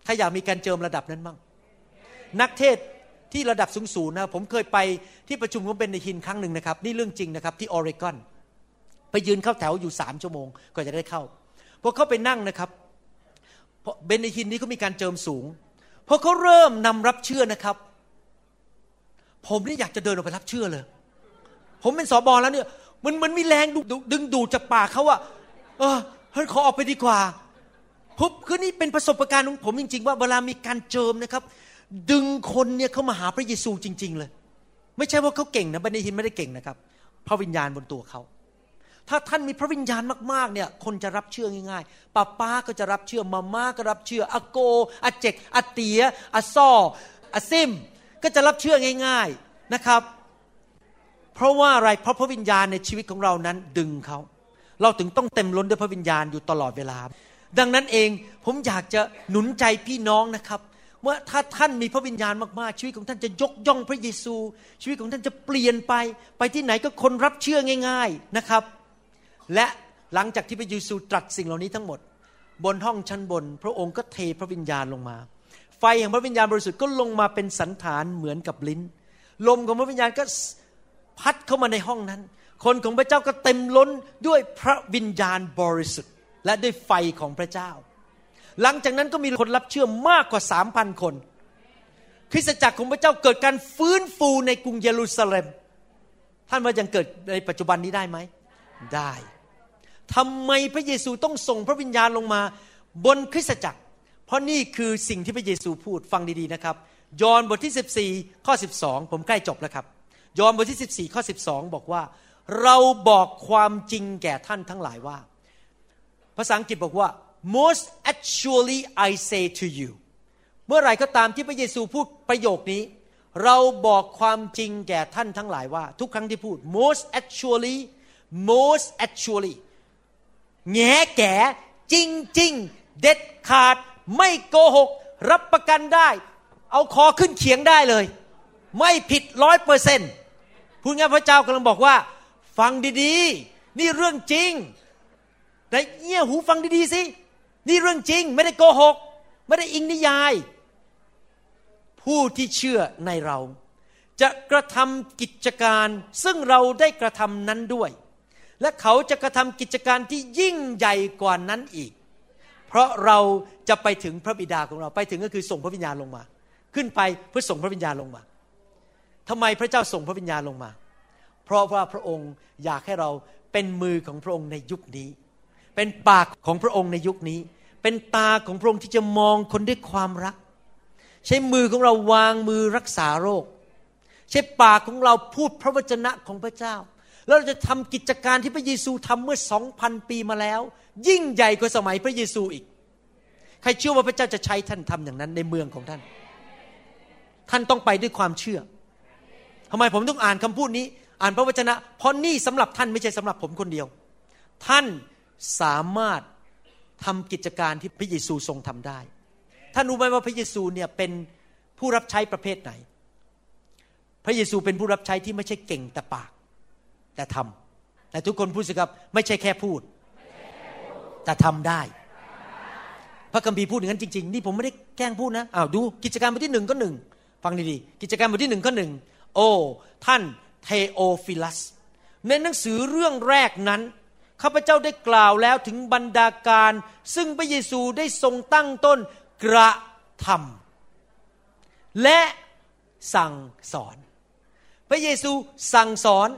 ถ้าอยากมีการเจิมระดับนั้นบ้างนักเทศที่ระดับสูงๆนะ ผมเคยไปที่ประชุมของเบนเดฮินครั้งหนึ่งนะครับ นี่เรื่องจริงนะครับที่ออริกอน ไปยืนเข้าแถวอยู่สามชั่วโมงก็จะได้เข้าพอเขาไปนั่งนะครับเบนฮินนี้เขามีการเจิมสูงพอเขาเริ่มนำรับเชื่อนะครับ ผมนี่อยากจะเดินออกไปรับเชื่อเลย ผมเป็นสอบอแล้วเนี่ย มันมันมีแรงดึงดูดจากปากเขาว่าเออเฮ้ยขอออกไปดีกว่าพบคือนี่เป็นประสบการณ์ของผมจริง ๆ ว่าเวลามีการเจิมนะครับ ดึงคนเนี่ยเข้ามาหาพระเยซูจริง ๆ เลย ไม่ใช่ว่าเขาเก่งนะบันทินไม่ได้เก่งนะครับ พระวิญญาณบนตัวเขา ถ้าท่านมีพระวิญญาณมากๆเนี่ยคนจะรับเชื่อง่ายๆป้าป้าก็จะรับเชื่อมาม่าก็รับเชื่ออาโกอาเจกอาเตียอาซ่ออาซิม ก็จะรับเชื่อง่าย ๆนะครับ เพราะว่าอะไรเพราะพระวิญญาณในชีวิตของเรานั้นดึงเขา เราถึงต้องเต็มล้นด้วยพระวิญญาณอยู่ตลอดเวลา ดังนั้นเองผมอยากจะหนุนใจพี่น้องนะครับว่าถ้าท่านมีพระวิญญาณมากๆ ชีวิตของท่านจะยกย่องพระเยซู ชีวิตของท่านจะเปลี่ยนไป ไปที่ไหนก็คนรับเชื่อง่าย ๆนะครับ และหลังจากที่พระเยซูตรัสสิ่งเหล่านี้ทั้งหมด บนห้องชั้นบน พระองค์ก็เทพระวิญญาณลงมา ไฟแห่งพระวิญญาณบริสุทธิ์ก็ลงมาเป็นสันฐานเหมือนกับลิ้น ลมของพระวิญญาณก็พัดเข้ามาในห้องนั้น คนของพระเจ้าก็เต็มล้นด้วยพระวิญญาณบริสุทธิ์ และด้วยไฟของพระเจ้า หลังจากนั้นก็มีคนรับเชื่อมากกว่าสามพันคน คริสตจักรของพระเจ้าเกิดการฟื้นฟูในกรุงเยรูซาเล็ม ท่านว่ายังเกิดในปัจจุบันนี้ได้ไหม ได้ ทำไมพระเยซูต้องส่งพระวิญญาณลงมา บนคริสตจักร เพราะนี่คือสิ่งที่พระเยซูพูดฟังดีๆนะครับ ยอห์นบทที่ 14 ข้อ 12 ผมใกล้จบแล้วครับ ยอห์นบทที่ 14 ข้อ 12 บอกว่า เราบอกความจริงแก่ท่านทั้งหลายว่า ภาษาอังกฤษบอกว่า most actually I say to you เมื่อไรก็ตามที่พระเยซูพูดประโยคนี้ เราบอกความจริงแก่ท่านทั้งหลายว่า ทุกครั้งที่พูด most actually most actually แง่แก่จริงจริงเด็ดขาดไม่โกหก รับประกันได้ เอาคอขึ้นเขียงได้เลย ไม่ผิดร้อยเปอร์เซนต์พูดง่ายพระเจ้ากำลังบอกว่า ฟังดีๆ นี่เรื่องจริงแต่เงี่ยหูฟังดีๆสิ นี่เรื่องจริง ไม่ได้โกหก ไม่ได้อิงนิยาย ผู้ที่เชื่อในเรา จะกระทำกิจการซึ่งเราได้กระทำนั้นด้วย และเขาจะกระทำกิจการที่ยิ่งใหญ่กว่านั้นอีก เพราะเราจะไปถึงพระบิดาของเราไปถึงก็คือส่งพระวิญญาณลงมา ขึ้นไปเพื่อส่งพระวิญญาณลงมาทำไมพระเจ้าส่งพระวิญญาณลงมา เพราะว่าพระองค์อยากให้เราเป็นมือของพระองค์ในยุคนี้ เป็นปากของพระองค์ในยุคนี้ เป็นตาของพระองค์ที่จะมองคนด้วยความรัก ใช้มือของเราวางมือรักษาโรค ใช้ปากของเราพูดพระวจนะของพระเจ้า แล้วเราจะทำกิจการที่พระเยซูทำเมื่อสองพันปีมาแล้ว ยิ่งใหญ่กว่าสมัยพระเยซูอีก ใครเชื่อว่าพระเจ้าจะใช้ท่านทำอย่างนั้นในเมืองของท่าน ท่านต้องไปด้วยความเชื่อทำไมผมต้องอ่านคำพูดนี้ อ่านพระวจนะ เพราะนี่สำหรับท่านไม่ใช่สำหรับผมคนเดียว ท่านสามารถทำกิจการที่พระเยซูทรงทำได้ ท่านรู้ไหมว่าพระเยซูเนี่ยเป็นผู้รับใช้ประเภทไหน พระเยซูเป็นผู้รับใช้ที่ไม่ใช่เก่งแต่ปาก แต่ทำแต่ทุกคนพูดสิครับ ไม่ใช่แค่พูด แต่ทำได้ พระคัมภีร์พูดอย่างนั้นจริง ๆ นี่ผมไม่ได้แกล้งพูดนะอ้าวดูกิจการบทที่หนึ่งก็หนึ่งฟังดีๆกิจการบทที่หนึ่งก็หนึ่งโอ้ท่านเทโอฟิลัส ในหนังสือเรื่องแรกนั้นข้าพเจ้าได้กล่าวแล้วถึงบรรดาการ ซึ่งพระเยซูได้ทรงตั้งต้นกระทำและสั่งสอน พระเยซูสั่งสอน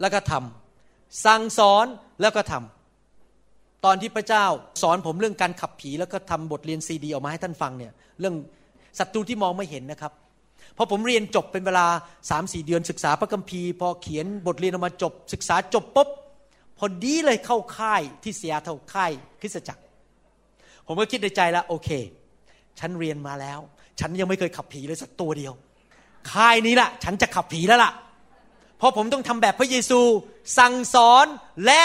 แล้วก็ทำสั่งสอนแล้วก็ทำตอนที่พระเจ้าสอนผมเรื่องการขับผีแล้วก็ทำบทเรียนซีดีออกมาให้ท่านฟังเนี่ยเรื่องศัตรูที่มองไม่เห็นนะครับพอผมเรียนจบเป็นเวลาสามสี่เดือนศึกษาพระคัมภีร์ พอเขียนบทเรียนออกมาจบ ศึกษาจบปุ๊บพอดีเลยเข้าค่ายที่เสียเท่าค่ายคริสตจักร ผมก็คิดในใจแล้วโอเค ฉันเรียนมาแล้ว ฉันยังไม่เคยขับผีเลยสักตัวเดียว ค่ายนี้ละฉันจะขับผีแล้วล่ะ เพราะผมต้องทำแบบพระเยซู สั่งสอนและ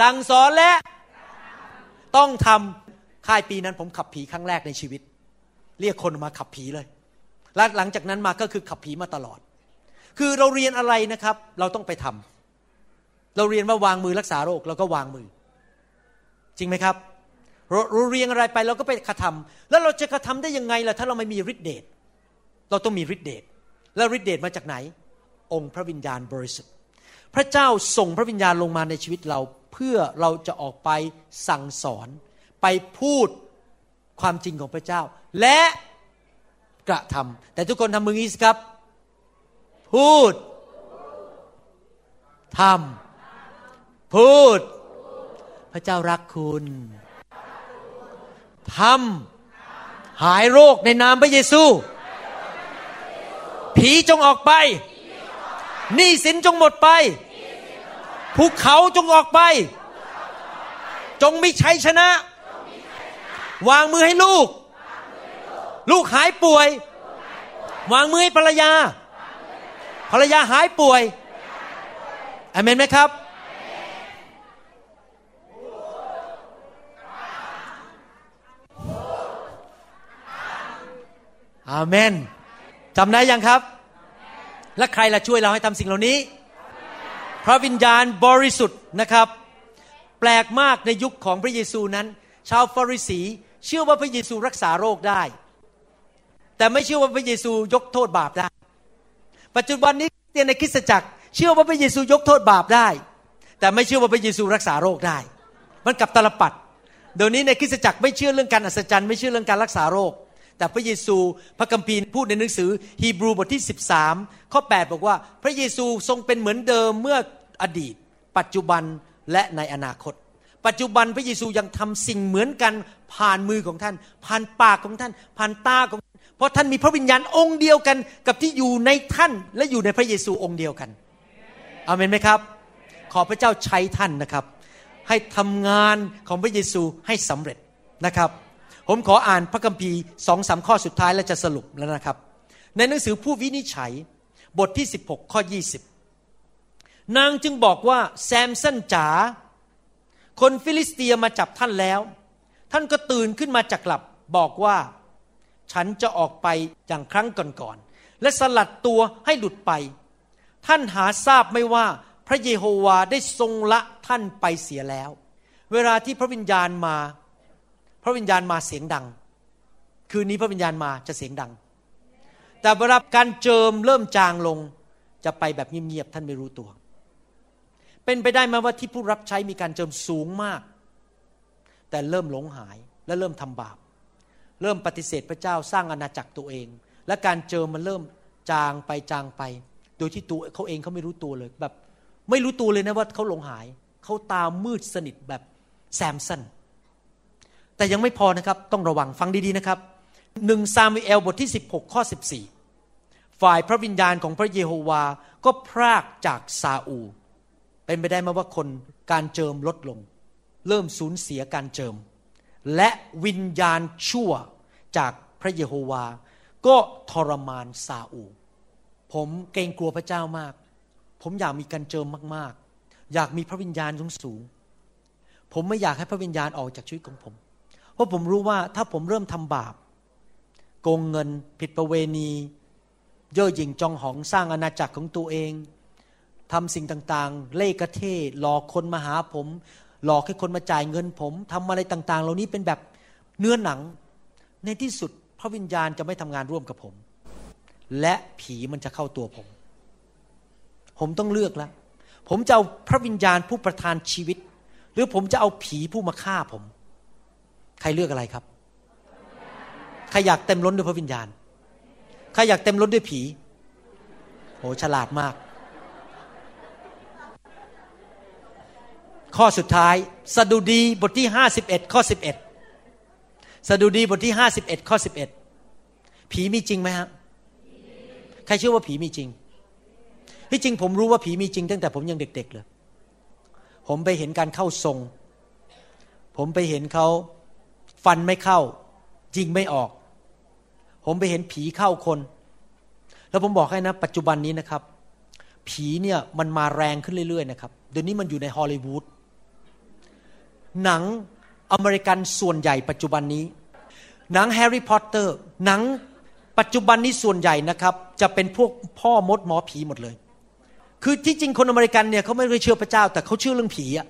สั่งสอนและ ต้องทำค่ายปีนั้นผมขับผีครั้งแรกในชีวิต เรียกคนมาขับผีเลย และหลังจากนั้นมาก็คือขับผีมาตลอด คือเราเรียนอะไรนะครับ เราต้องไปทำเราเรียนว่าวางมือรักษาโรคเราก็วางมือ จริงไหมครับเราเรียนอะไรไปเราก็ไปกระทำแล้วเราจะกระทำได้ยังไงล่ะถ้าเราไม่มีฤทธิเดชเราต้องมีฤทธิเดช แล้วฤทธิเดชมาจากไหน องค์พระวิญญาณบริสุทธิ์ พระเจ้าส่งพระวิญญาณลงมาในชีวิตเรา เพื่อเราจะออกไปสั่งสอน ไปพูดความจริงของพระเจ้า และกระทำแต่ทุกคนทำมือนี้สิครับ พูดทำพูด พระเจ้ารักคุณทำหายโรคในนามพระเยซู ผีจงออกไปหนี้สินจงหมดไปภูเขาจงออกไป จงมีชัยชนะ วางมือให้ลูก ลูกหายป่วย วางมือให้ภรรยา ภรรยาหายป่วยอเมนไหมครับ อาเมน จำได้ยังครับ และใครล่ะช่วยเราให้ทำสิ่งเหล่านี้ พระวิญญาณบริสุทธิ์นะครับ แปลกมากในยุคของพระเยซูนั้น ชาวฟาริสีเชื่อว่าพระเยซูรักษาโรคได้ แต่ไม่เชื่อว่าพระเยซูยกโทษบาปได้ ปัจจุบันนี้เตียนในคริสตจักร เชื่อว่าพระเยซูยกโทษบาปได้ แต่ไม่เชื่อว่าพระเยซูรักษาโรคได้ มันกลับตลปัดเดี๋ยวนี้ในคริสตจักรไม่เชื่อเรื่องการอัศจรรย์ไม่เชื่อเรื่องการรักษาโรค แต่พระเยซูพระคัมภีร์พูดในหนังสือฮีบรูบทที่ 13 ข้อ 8 บอกว่า พระเยซูทรงเป็นเหมือนเดิมเมื่ออดีต ปัจจุบันและในอนาคต ปัจจุบันพระเยซูยังทำสิ่งเหมือนกันผ่านมือของท่าน ผ่านปากของท่าน ผ่านตาของเพราะท่านมีพระวิญญาณองค์เดียวกันกับที่อยู่ในท่านและอยู่ในพระเยซูองค์เดียวกันอเมนไหมครับ ขอพระเจ้าใช้ท่านนะครับ ให้ทำงานของพระเยซูให้สำเร็จนะครับ ผมขออ่านพระคัมภีร์สองสามข้อสุดท้ายแล้วจะสรุปแล้วนะครับ ในหนังสือผู้วินิจฉัยบทที่ 16 ข้อ 20 นางจึงบอกว่าแซมสันจ๋าคนฟิลิสเตียมาจับท่านแล้ว ท่านก็ตื่นขึ้นมาจากหลับบอกว่า ฉันจะออกไปอย่างครั้งก่อนๆและสลัดตัวให้หลุดไป ท่านหาทราบไม่ว่าพระเยโฮวาได้ทรงละท่านไปเสียแล้ว เวลาที่พระวิญญาณมา พระวิญญาณมาเสียงดัง คืนนี้พระวิญญาณมาจะเสียงดัง แต่เวลาการเจิมเริ่มจางลงจะไปแบบเงียบๆท่านไม่รู้ตัว เป็นไปได้ไหมว่าที่ผู้รับใช้มีการเจิมสูงมาก แต่เริ่มหลงหายและเริ่มทำบาป เริ่มปฏิเสธพระเจ้าสร้างอาณาจักรตัวเอง และการเจอมันเริ่มจางไปจางไป โดยที่ตัวเขาเองเขาไม่รู้ตัวเลยแบบ ไม่รู้ตัวเลยนะว่าเขาหลงหายเขาตามืดสนิทแบบแซมสัน แต่ยังไม่พอนะครับ ต้องระวังฟังดีๆนะครับหนึ่งซามูเอลบทที่ 16 ข้อ 14 ฝ่ายพระวิญญาณของพระเยโฮวาก็พรากจากซาอู เป็นไปได้ไหมว่าคนการเจิมลดลง เริ่มสูญเสียการเจิม และวิญญาณชั่วจากพระเยโฮวา ก็ทรมานซาอู ผมเกรงกลัวพระเจ้ามาก ผมอยากมีการเจิมมากๆ อยากมีพระวิญญาณสูงสูง ผมไม่อยากให้พระวิญญาณออกจากชีวิตของผม ราะผมรู้ว่าถ้าผมเริ่มทำบาป โกงเงินผิดประเวณี เย่อหยิ่งจองหองสร้างอาณาจักรของตัวเองทำสิ่งต่างๆ เล่กระเทหลอกคนมาหาผม หลอกให้คนมาจ่ายเงินผมทำอะไรต่างๆ เหล่านี้เป็นแบบเนื้อหนัง ในที่สุดพระวิญญาณจะไม่ทำงานร่วมกับผม และผีมันจะเข้าตัวผม ผมต้องเลือกแล้ว ผมจะเอาพระวิญญาณผู้ประทานชีวิต หรือผมจะเอาผีผู้มาฆ่าผม ใครเลือกอะไรครับ ใครอยากเต็มล้นด้วยพระวิญญาณ ใครอยากเต็มล้นด้วยผี โห ฉลาดมาก ข้อสุดท้าย สดุดีบทที่ 51 ข้อ 11 สดุดีบทที่ 51 ข้อ 11 ผีมีจริงไหมฮะ ใครเชื่อว่าผีมีจริง ที่จริงผมรู้ว่าผีมีจริง ตั้งแต่ผมยังเด็ก ๆ เลย ผมไปเห็นการเข้าทรง ผมไปเห็นเขา ฟันไม่เข้า ยิงไม่ออก ผมไปเห็นผีเข้าคน แล้วผมบอกให้นะ ปัจจุบันนี้นะครับ ผีเนี่ยมันมาแรงขึ้นเรื่อยๆนะครับเดี๋ยวนี้มันอยู่ในฮอลลีวูดหนังอเมริกันส่วนใหญ่ปัจจุบันนี้ หนังแฮร์รี่พอตเตอร์หนังปัจจุบันนี้ส่วนใหญ่นะครับ จะเป็นพวกพ่อมดหมอผีหมดเลย คือที่จริงคนอเมริกันเนี่ยเขาไม่ได้เชื่อพระเจ้า แต่เขาเชื่อเรื่องผีอะ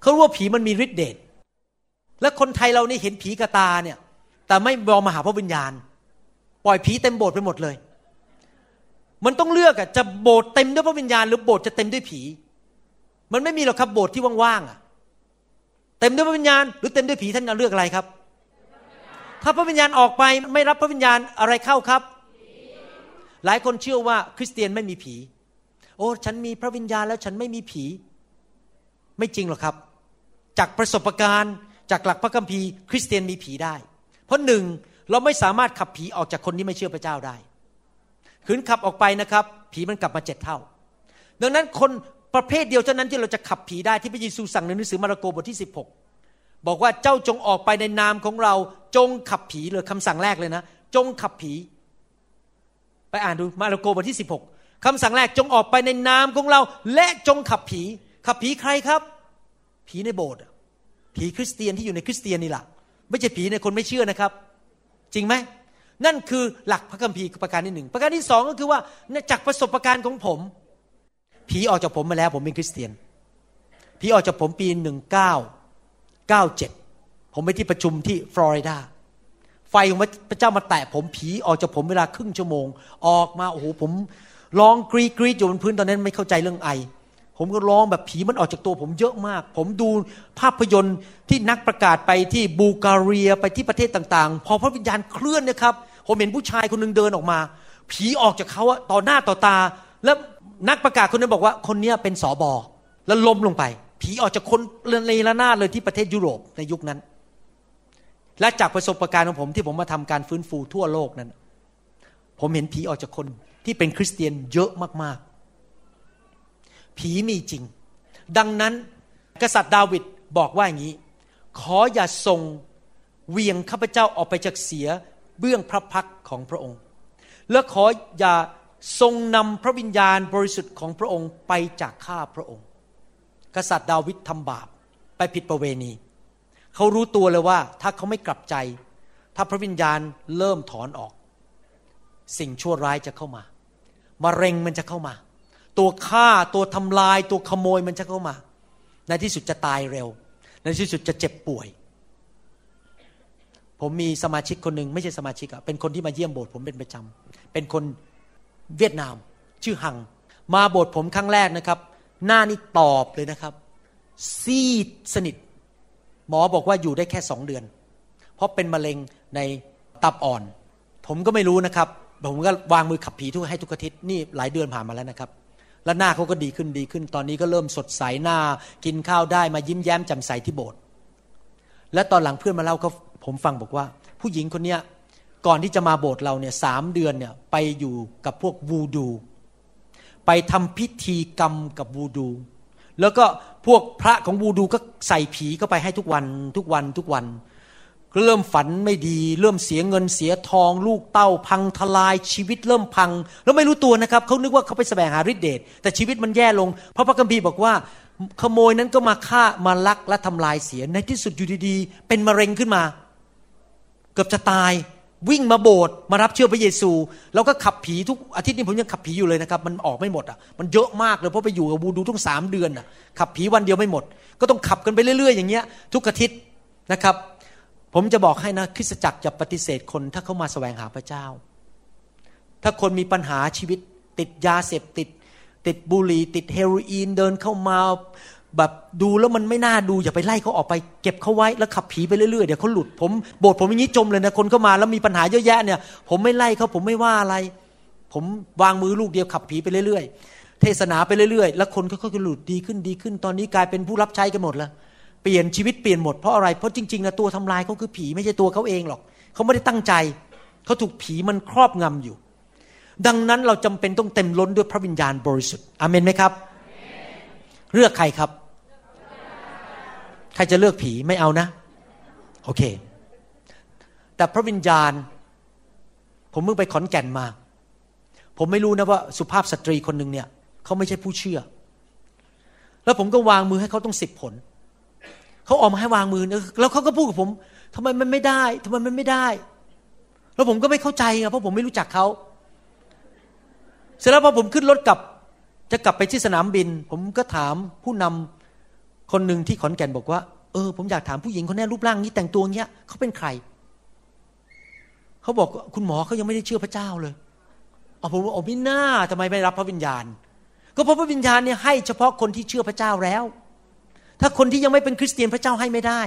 เขารู้ว่าผีมันมีฤทธิ์เดช และคนไทยเรานี่เห็นผีกระตาเนี่ย แต่ไม่มองมาหาพระวิญญาณ ปล่อยผีเต็มโบสถ์ไปหมดเลย มันต้องเลือกอะจะโบสถ์เต็มด้วยพระวิญญาณ หรือโบสถ์จะเต็มด้วยผี มันไม่มีหรอกครับโบสถ์ที่ว่างๆอะเต็มด้วยพระวิญญาณ หรือเต็มด้วยผีท่านจะเลือกอะไรครับ ถ้าพระวิญญาณออกไปไม่รับพระวิญญาณอะไรเข้าครับ หลายคนเชื่อว่าคริสเตียนไม่มีผี โอ้ฉันมีพระวิญญาณแล้วฉันไม่มีผี ไม่จริงหรอกครับ จากประสบการณ์ จากหลักพระคัมภีร์คริสเตียนมีผีได้ เพราะหนึ่งเราไม่สามารถขับผีออกจากคนที่ไม่เชื่อพระเจ้าได้ขืนขับออกไปนะครับ ผีมันกลับมาเจ็ดเท่า ดังนั้นคนประเภทเดียวเท่านั้นที่เราจะขับผีได้ที่พระเยซูสั่งในหนังสือมาระโกบทที่ 16 บอกว่าเจ้าจงออกไปในนามของเราจงขับผีเลยคำสั่งแรกเลยนะ จงขับผี ไปอ่านดูมาระโกบทที่ 16คำสั่งแรกจงออกไปในนามของเรา และจงขับผี ขับผีใครครับ ผีในโบสถ์ ผีคริสเตียนที่อยู่ในคริสเตียนนี่แหละไม่ใช่ผีในคนไม่เชื่อนะครับ จริงไหมนั่นคือหลักพระคัมภีร์ประการที่หนึ่งประการที่สองก็คือว่าจากประสบการณ์ของผม ผีออกจากผมมาแล้วผมเป็นคริสเตียน ผีออกจากผมปีหนึ่งเก้าเก้าเจ็ดผมไปที่ประชุมที่ฟลอริดาไฟของพระเจ้ามาแตะผมผีออกจากผมเวลาครึ่งชั่วโมง ออกมาโอ้โหผมร้องกรีดกรีดอยู่บนพื้นตอนนั้นไม่เข้าใจเรื่องไอ ผมก็ร้องแบบผีมันออกจากตัวผมเยอะมาก ผมดูภาพยนตร์ที่นักประกาศไปที่บูการีไปที่ประเทศต่างๆ พอพระวิญญาณเคลื่อนนะครับ ผมเห็นผู้ชายคนหนึ่งเดินออกมา ผีออกจากเขาต่อหน้าต่อตา แล้วนักประกาศคนนั้นบอกว่าคนนี้เป็นสอบอแล้วล้มลงไป ผีออกจากคนในระนาดเลยที่ประเทศยุโรปในยุคนั้น และจากประสบการณ์ของผมที่ผมมาทำการฟื้นฟูทั่วโลกนั้น ผมเห็นผีออกจากคนที่เป็นคริสเตียนเยอะมากๆ ผีมีจริง ดังนั้นกษัตริย์ดาวิดบอกว่าอย่างนี้ ขออย่าส่งเวียงข้าพเจ้าออกไปจากเสียเบื้องพระพักของพระองค์ และขออย่าทรงนำพระวิญญาณบริสุทธิ์ของพระองค์ไปจากข้าพระองค์ กษัตริย์ดาวิดทำบาปไปผิดประเวณี เขารู้ตัวเลยว่าถ้าเขาไม่กลับใจ ถ้าพระวิญญาณเริ่มถอนออก สิ่งชั่วร้ายจะเข้ามา มะเร็งมันจะเข้ามา ตัวฆ่าตัวทำลาย ตัวขโมยมันจะเข้ามา ในที่สุดจะตายเร็ว ในที่สุดจะเจ็บป่วย ผมมีสมาชิกคนหนึ่งไม่ใช่สมาชิกอะเป็นคนที่มาเยี่ยมโบสถ์ผมเป็นประจำเป็นคนเวียดนาม ชื่อหัง มาโบสถ์ผมครั้งแรกนะครับ หน้านี่ตอบเลยนะครับ ซีดสนิท หมอบอกว่าอยู่ได้แค่สองเดือน เพราะเป็นมะเร็งในตับอ่อน ผมก็ไม่รู้นะครับผมก็วางมือขับผีทุกให้ทุกอาทิตย์นี่หลายเดือนผ่านมาแล้วนะครับ แล้วหน้าเขาก็ดีขึ้นดีขึ้น ตอนนี้ก็เริ่มสดใสหน้า กินข้าวได้มายิ้มแย้มแจ่มใสที่โบสถ์และตอนหลังเพื่อนมาเล่าเขาผมฟังบอกว่า ผู้หญิงคนเนี้ยก่อนที่จะมาโบสถ์เราเนี่ยสามเดือนเนี่ยไปอยู่กับพวกวูดู ไปทำพิธีกรรมกับวูดู แล้วก็พวกพระของวูดูก็ใส่ผีเข้าไปให้ทุกวันทุกวันทุกวัน เริ่มฝันไม่ดี เริ่มเสียเงินเสียทอง ลูกเต้าพังทลายชีวิตเริ่มพัง แล้วไม่รู้ตัวนะครับเขานึกว่าเขาไปแสวงหาฤทธิเดชแต่ชีวิตมันแย่ลง เพราะพระคัมภีร์บอกว่า ขโมยนั้นก็มาฆ่ามาลักและทำลายเสียในที่สุดอยู่ดีๆ เป็นมะเร็งขึ้นมา เกือบจะตายวิ่งมาโบสถ์มารับเชื่อพระเยซู แล้วก็ขับผีทุกอาทิตย์นี้ผมยังขับผีอยู่เลยนะครับ มันออกไม่หมดอะมันเยอะมากเลยเพราะไปอยู่กับบูดูทุกสามเดือนอะขับผีวันเดียวไม่หมด ก็ต้องขับกันไปเรื่อย ๆ อย่างเงี้ย ทุกอาทิตย์นะครับ ผมจะบอกให้นะคริสตจักรจะปฏิเสธคนถ้าเขามาแสวงหาพระเจ้า ถ้าคนมีปัญหาชีวิต ติดยาเสพติด ติดบุหรี่ติดเฮโรอีนเดินเข้ามาแบบดูแล้วมันไม่น่าดูอย่าไปไล่เขาออกไปเก็บเขาไว้แล้วขับผีไปเรื่อยๆเดี๋ยวเขาหลุดผมโบสถ์ผมอย่างนี้จมเลยนะคนเข้ามาแล้วมีปัญหาเยอะแยะเนี่ย ผมไม่ไล่เขาผมไม่ว่าอะไร ผมวางมือลูกเดียวขับผีไปเรื่อยๆ เทศนาไปเรื่อยๆ แล้วคนเขาก็หลุดดีขึ้นดีขึ้น ตอนนี้กลายเป็นผู้รับใช้กันหมดแล้ว เปลี่ยนชีวิตเปลี่ยนหมดเพราะอะไร เพราะจริงๆนะตัวทำลายเขาคือผีไม่ใช่ตัวเขาเองหรอกเขาไม่ได้ตั้งใจเขาถูกผีมันครอบงำอยู่ ดังนั้นเราจำเป็นต้องเต็มล้นด้วยพระวิญญาณบริสุทธิ์อเมนไหมครับเลือกใครครับ ใครจะเลือกผีไม่เอานะ โอเค แต่พระวิญญาณ ผมเพิ่งไปขอนแก่นมา ผมไม่รู้นะว่าสุภาพสตรีคนหนึ่งเนี่ยเขาไม่ใช่ผู้เชื่อ แล้วผมก็วางมือให้เขาต้องสิบผล เขาออกมาให้วางมือแล้วเขาก็พูดกับผมทำไมมันไม่ได้ทำไมมันไม่ได้ แล้วผมก็ไม่เข้าใจไงเพราะผมไม่รู้จักเขาเสร็จแล้วพอผมขึ้นรถกลับ จะกลับไปที่สนามบิน ผมก็ถามผู้นำคนหนึ่งที่ขอนแก่นบอกว่า เออ ผมอยากถามผู้หญิงคนนี้รูปร่างนี้แต่งตัวเงี้ยเขาเป็นใครเขาบอกคุณหมอเขายังไม่ได้เชื่อพระเจ้าเลยเอาผมว่าโอ้ไม่น่าทำไมไม่รับพระวิญญาณ ก็เพราะพระวิญญาณเนี่ยให้เฉพาะคนที่เชื่อพระเจ้าแล้ว ถ้าคนที่ยังไม่เป็นคริสเตียนพระเจ้าให้ไม่ได้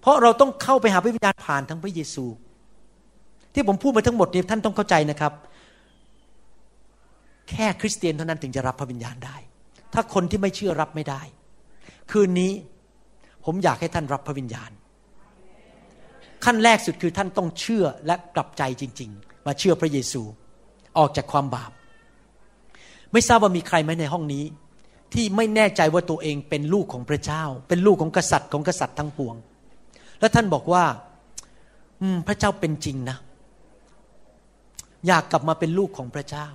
เพราะเราต้องเข้าไปหาพระวิญญาณผ่านทั้งพระเยซู ที่ผมพูดมาทั้งหมดนี่ยท่านต้องเข้าใจนะครับ แค่คริสเตียนเท่านั้นถึงจะรับพระวิญญาณได้ ถ้าคนที่ไม่เชื่อรับไม่ได้ คืนนี้ผมอยากให้ท่านรับพระวิญญาณ ขั้นแรกสุดคือท่านต้องเชื่อและกลับใจจริง ๆ มาเชื่อพระเยซู ออกจากความบาป ไม่ทราบว่ามีใครไหมในห้องนี้ ที่ไม่แน่ใจว่าตัวเองเป็นลูกของพระเจ้า เป็นลูกของกษัตริย์ของกษัตริย์ทั้งปวง แล้วท่านบอกว่าพระเจ้าเป็นจริงนะ อยากกลับมาเป็นลูกของพระเจ้า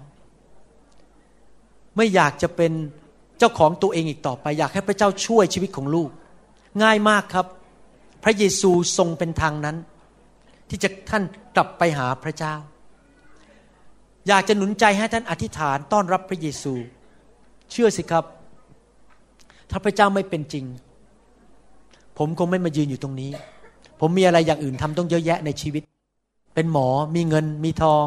ไม่อยากจะเป็นเจ้าของตัวเองอีกต่อไป อยากให้พระเจ้าช่วยชีวิตของลูก ง่ายมากครับ พระเยซูทรงเป็นทางนั้น ที่จะท่านกลับไปหาพระเจ้า อยากจะหนุนใจให้ท่านอธิษฐานต้อนรับพระเยซู เชื่อสิครับ ถ้าพระเจ้าไม่เป็นจริง ผมคงไม่มายืนอยู่ตรงนี้ ผมมีอะไรอย่างอื่นทำต้องเยอะแยะในชีวิต เป็นหมอมีเงินมีทอง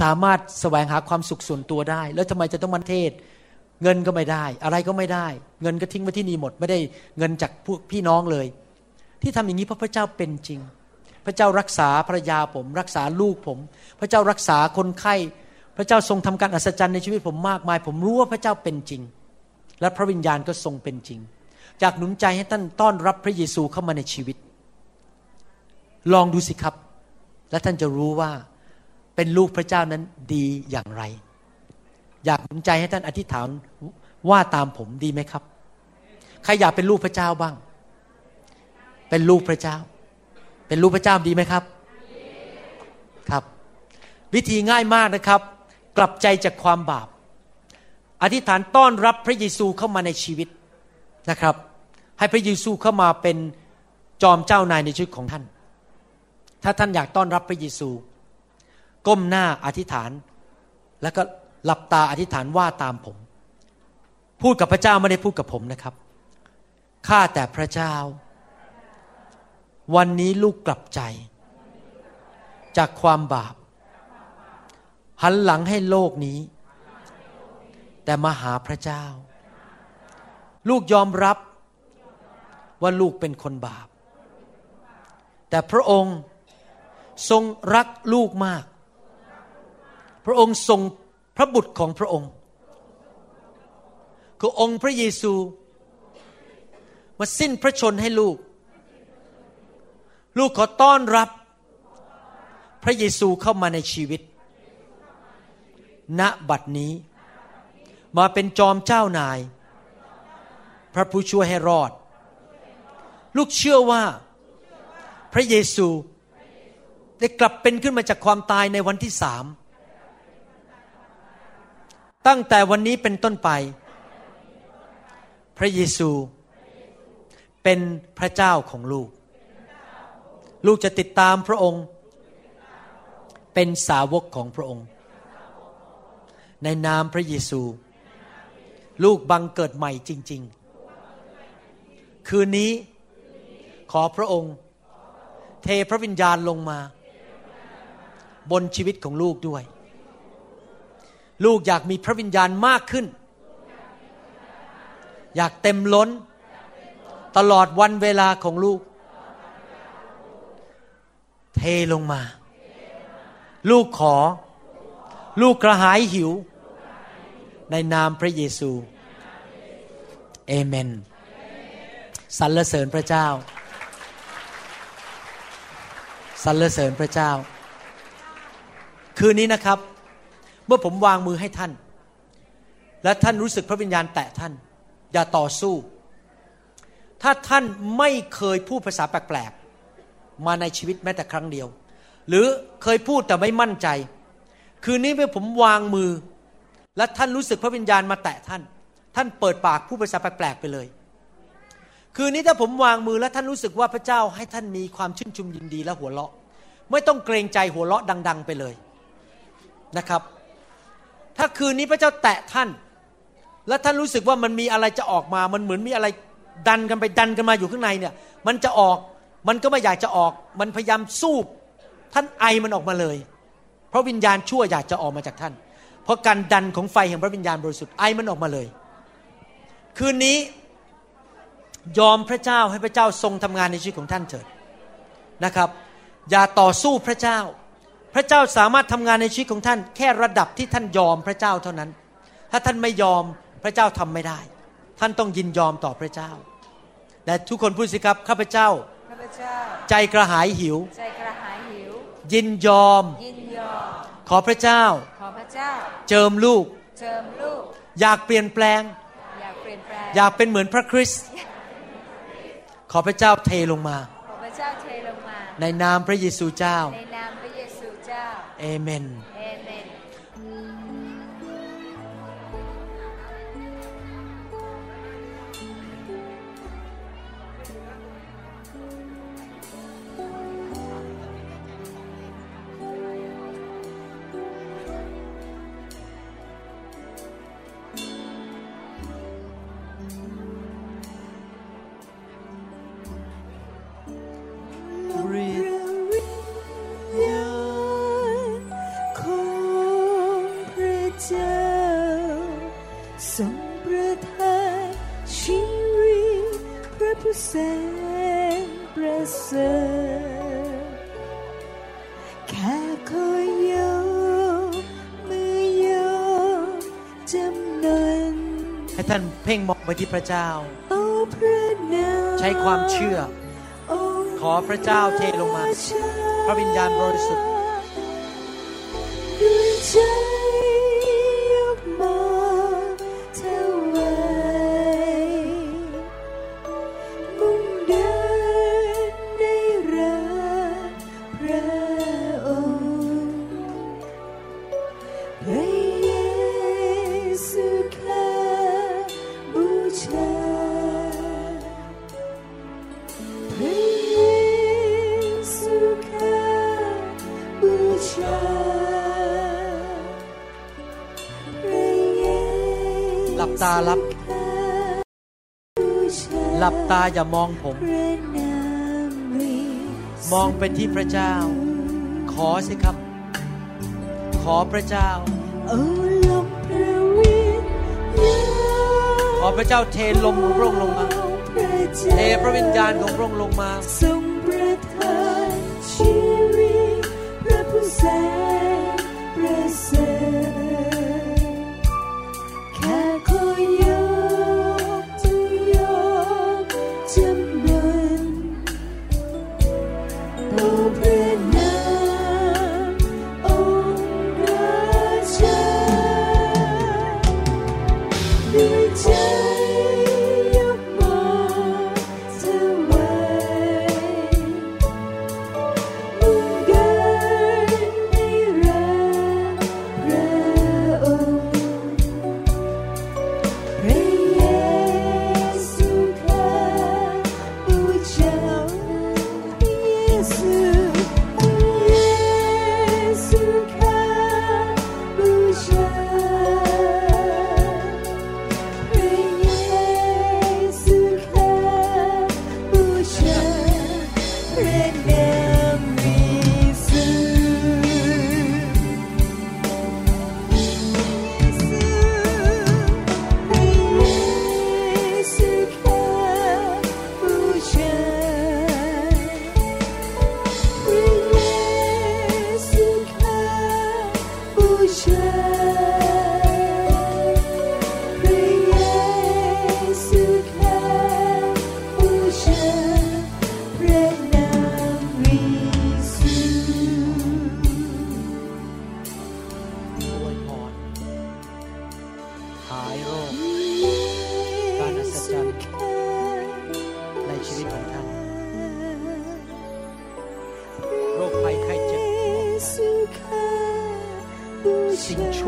สามารถแสวงหาความสุขส่วนตัวได้ แล้วทำไมจะต้องมันเทศ เงินก็ไม่ได้ อะไรก็ไม่ได้ เงินก็ทิ้งไว้ที่นี่หมด ไม่ได้เงินจากพวกพี่น้องเลย ที่ทำอย่างนี้เพราะพระเจ้าเป็นจริง พระเจ้ารักษาภรรยาผม รักษาลูกผม พระเจ้ารักษาคนไข้พระเจ้าทรงทำการอัศจรรย์ในชีวิตผมมากมาย ผมรู้ว่าพระเจ้าเป็นจริง และพระวิญญาณก็ทรงเป็นจริง จากหนุนใจให้ท่านต้อนรับพระเยซูเข้ามาในชีวิต ลองดูสิครับ และท่านจะรู้ว่าเป็นลูกพระเจ้านั้นดีอย่างไร อยากหนุนใจให้ท่านอธิษฐานว่าตามผมดีไหมครับ ใครอยากเป็นลูกพระเจ้าบ้าง เป็นลูกพระเจ้า เป็นลูกพระเจ้าดีไหมครับ ครับ วิธีง่ายมากนะครับ กลับใจจากความบาป อธิษฐานต้อนรับพระเยซูเข้ามาในชีวิตนะครับ ให้พระเยซูเข้ามาเป็นจอมเจ้านายในชีวิตของท่าน ถ้าท่านอยากต้อนรับพระเยซู ก้มหน้าอธิษฐาน แล้วก็หลับตาอธิษฐานว่าตามผม พูดกับพระเจ้าไม่ได้พูดกับผมนะครับข้าแต่พระเจ้า วันนี้ลูกกลับใจ จากความบาป หันหลังให้โลกนี้ แต่มาหาพระเจ้า ลูกยอมรับว่าลูกเป็นคนบาป แต่พระองค์ทรงรักลูกมาก พระองค์ทรงพระบุตรของพระองค์ คือองค์พระเยซูมาสิ้นพระชนให้ลูก ลูกขอต้อนรับ พระเยซูเข้ามาในชีวิต ณบัดนี้ มาเป็นจอมเจ้านาย พระผู้ช่วยให้รอด ลูกเชื่อว่า พระเยซูได้กลับเป็นขึ้นมาจากความตายในวันที่สามตั้งแต่วันนี้เป็นต้นไป พระเยซู เป็นพระเจ้าของลูก ลูกจะติดตามพระองค์ เป็นสาวกของพระองค์ ในนามพระเยซู ลูกบังเกิดใหม่จริง ๆ คืนนี้ขอพระองค์ เทพระวิญญาณลงมา บนชีวิตของลูกด้วย ลูกอยากมีพระวิญญาณมากขึ้น อยากเต็มล้น ตลอดวันเวลาของลูก เทลงมา ลูกขอ ลูกกระหายหิว ในนามพระเยซูเอเมนสรรเสริญพระเจ้าสรรเสริญพระเจ้า คืนนี้นะครับ เมื่อผมวางมือให้ท่าน และท่านรู้สึกพระวิญญาณแตะท่าน อย่าต่อสู้ ถ้าท่านไม่เคยพูดภาษาแปลกๆมาในชีวิตแม้แต่ครั้งเดียว หรือเคยพูดแต่ไม่มั่นใจ คืนนี้เมื่อผมวางมือ และท่านรู้สึกพระวิญญาณมาแตะท่าน ท่านเปิดปากพูดภาษาแปลกๆไปเลย คืนนี้ถ้าผมวางมือและท่านรู้สึกว่าพระเจ้าให้ท่านมีความชื่นชมยินดีและหัวเราะ ไม่ต้องเกรงใจหัวเราะดัง ๆ ไปเลยนะครับ ถ้าคืนนี้พระเจ้าแตะท่าน และท่านรู้สึกว่ามันมีอะไรจะออกมา มันเหมือนมีอะไรดันกันไปดันกันมาอยู่ข้างในเนี่ย มันจะออกมันก็ไม่อยากจะออก มันพยายามสู้ท่านไอมันออกมาเลย เพราะวิญญาณชั่วอยากจะออกมาจากท่าน เพราะการดันของไฟแห่งพระวิญญาณบริสุทธิ์ไอมันออกมาเลย คืนนี้ยอมพระเจ้าให้พระเจ้าทรงทำงานในชีวิตของท่านเถิดนะครับ อย่าต่อสู้พระเจ้า พระเจ้าสามารถทำงานในชีวิตของท่าน แค่ระดับที่ท่านยอมพระเจ้าเท่านั้น ถ้าท่านไม่ยอมพระเจ้าทำไม่ได้ ท่านต้องยินยอมต่อพระเจ้า และทุกคนพูดสิครับข้าพเจ้าข้าพเจ้าใจกระหายหิวใจกระหายหิว ยินยอมยินยอม ขอพระเจ้า ขอพระเจ้า เจิมลูก เจิมลูก อยากเปลี่ยนแปลง อยากเปลี่ยนแปลง อยากเป็นเหมือนพระคริสต์ ขอพระเจ้าเทลงมา ขอพระเจ้าเทลงมา ในนามพระเยซูเจ้า ในนามพระเยซูเจ้า เอเมนเอเมน ของพระเจ้าทรงประทานชีวิตพระผู้แสนประเสริฐแค่คอยโยกมือโยกจำนนให้ท่านเพ่งมองไปที่พระเจ้าเอาพระนามใช้ความเชื่อ ขอพระเจ้าเทลงมา พระวิญญาณบริสุทธิ์ รับ หลับตาอย่ามองผม มองไปที่พระเจ้า ขอสิครับ ขอพระเจ้า ขอพระเจ้าเทลมของพระองค์ลงมา เทพระวิญญาณของพระองค์ลงมา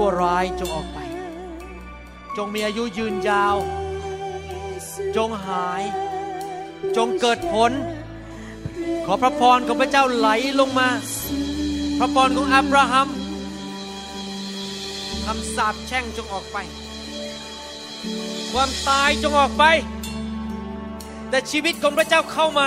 ชั่วร้ายจงออกไป จงมีอายุยืนยาว จงหาย จงเกิดผล ขอพระพรของพระเจ้าไหลลงมา พระพรของอับราฮัมคำสาปแช่งจงออกไป ความตายจงออกไป แต่ชีวิตของพระเจ้าเข้ามา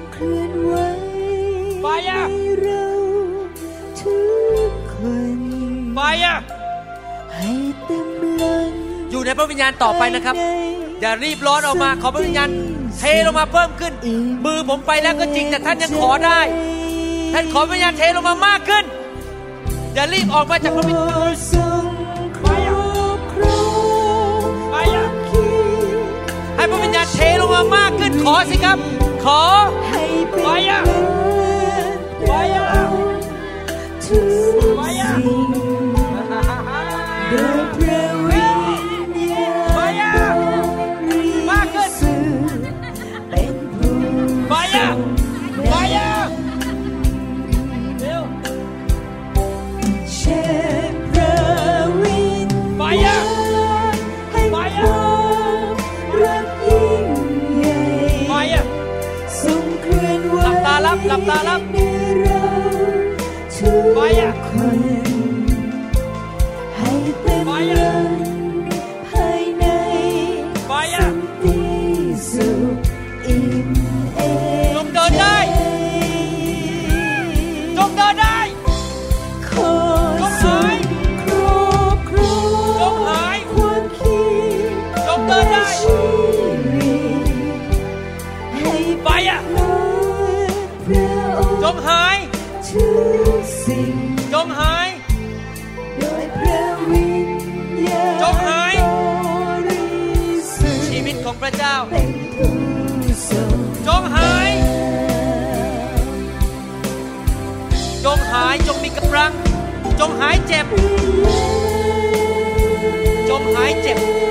ทรงเคลื่อนไหว Fire ในเราทุกคน Fire ให้เต็มล้นอยู่ในพระวิญญาณต่อไปนะครับ อย่ารีบร้อนออกมาขอพระวิญญาณเทลงมาเพิ่มขึ้น มือผมไปแล้วก็จริงแต่ท่านยังขอได้ ท่านขอพระวิญญาณเทลงมามากขึ้น อย่ารีบออกมาจากพระวิญญาณทรงครอบครอง Fire คิดให้พระวิญญาณเทลงมามากขึ้นขอสิครับ ขอให้เป็น Fire เลิศ Fire ทุก Fire ารัาจงหาย จงหายจงมีกำลัง จงหายเจ็บ จงหายเจ็บ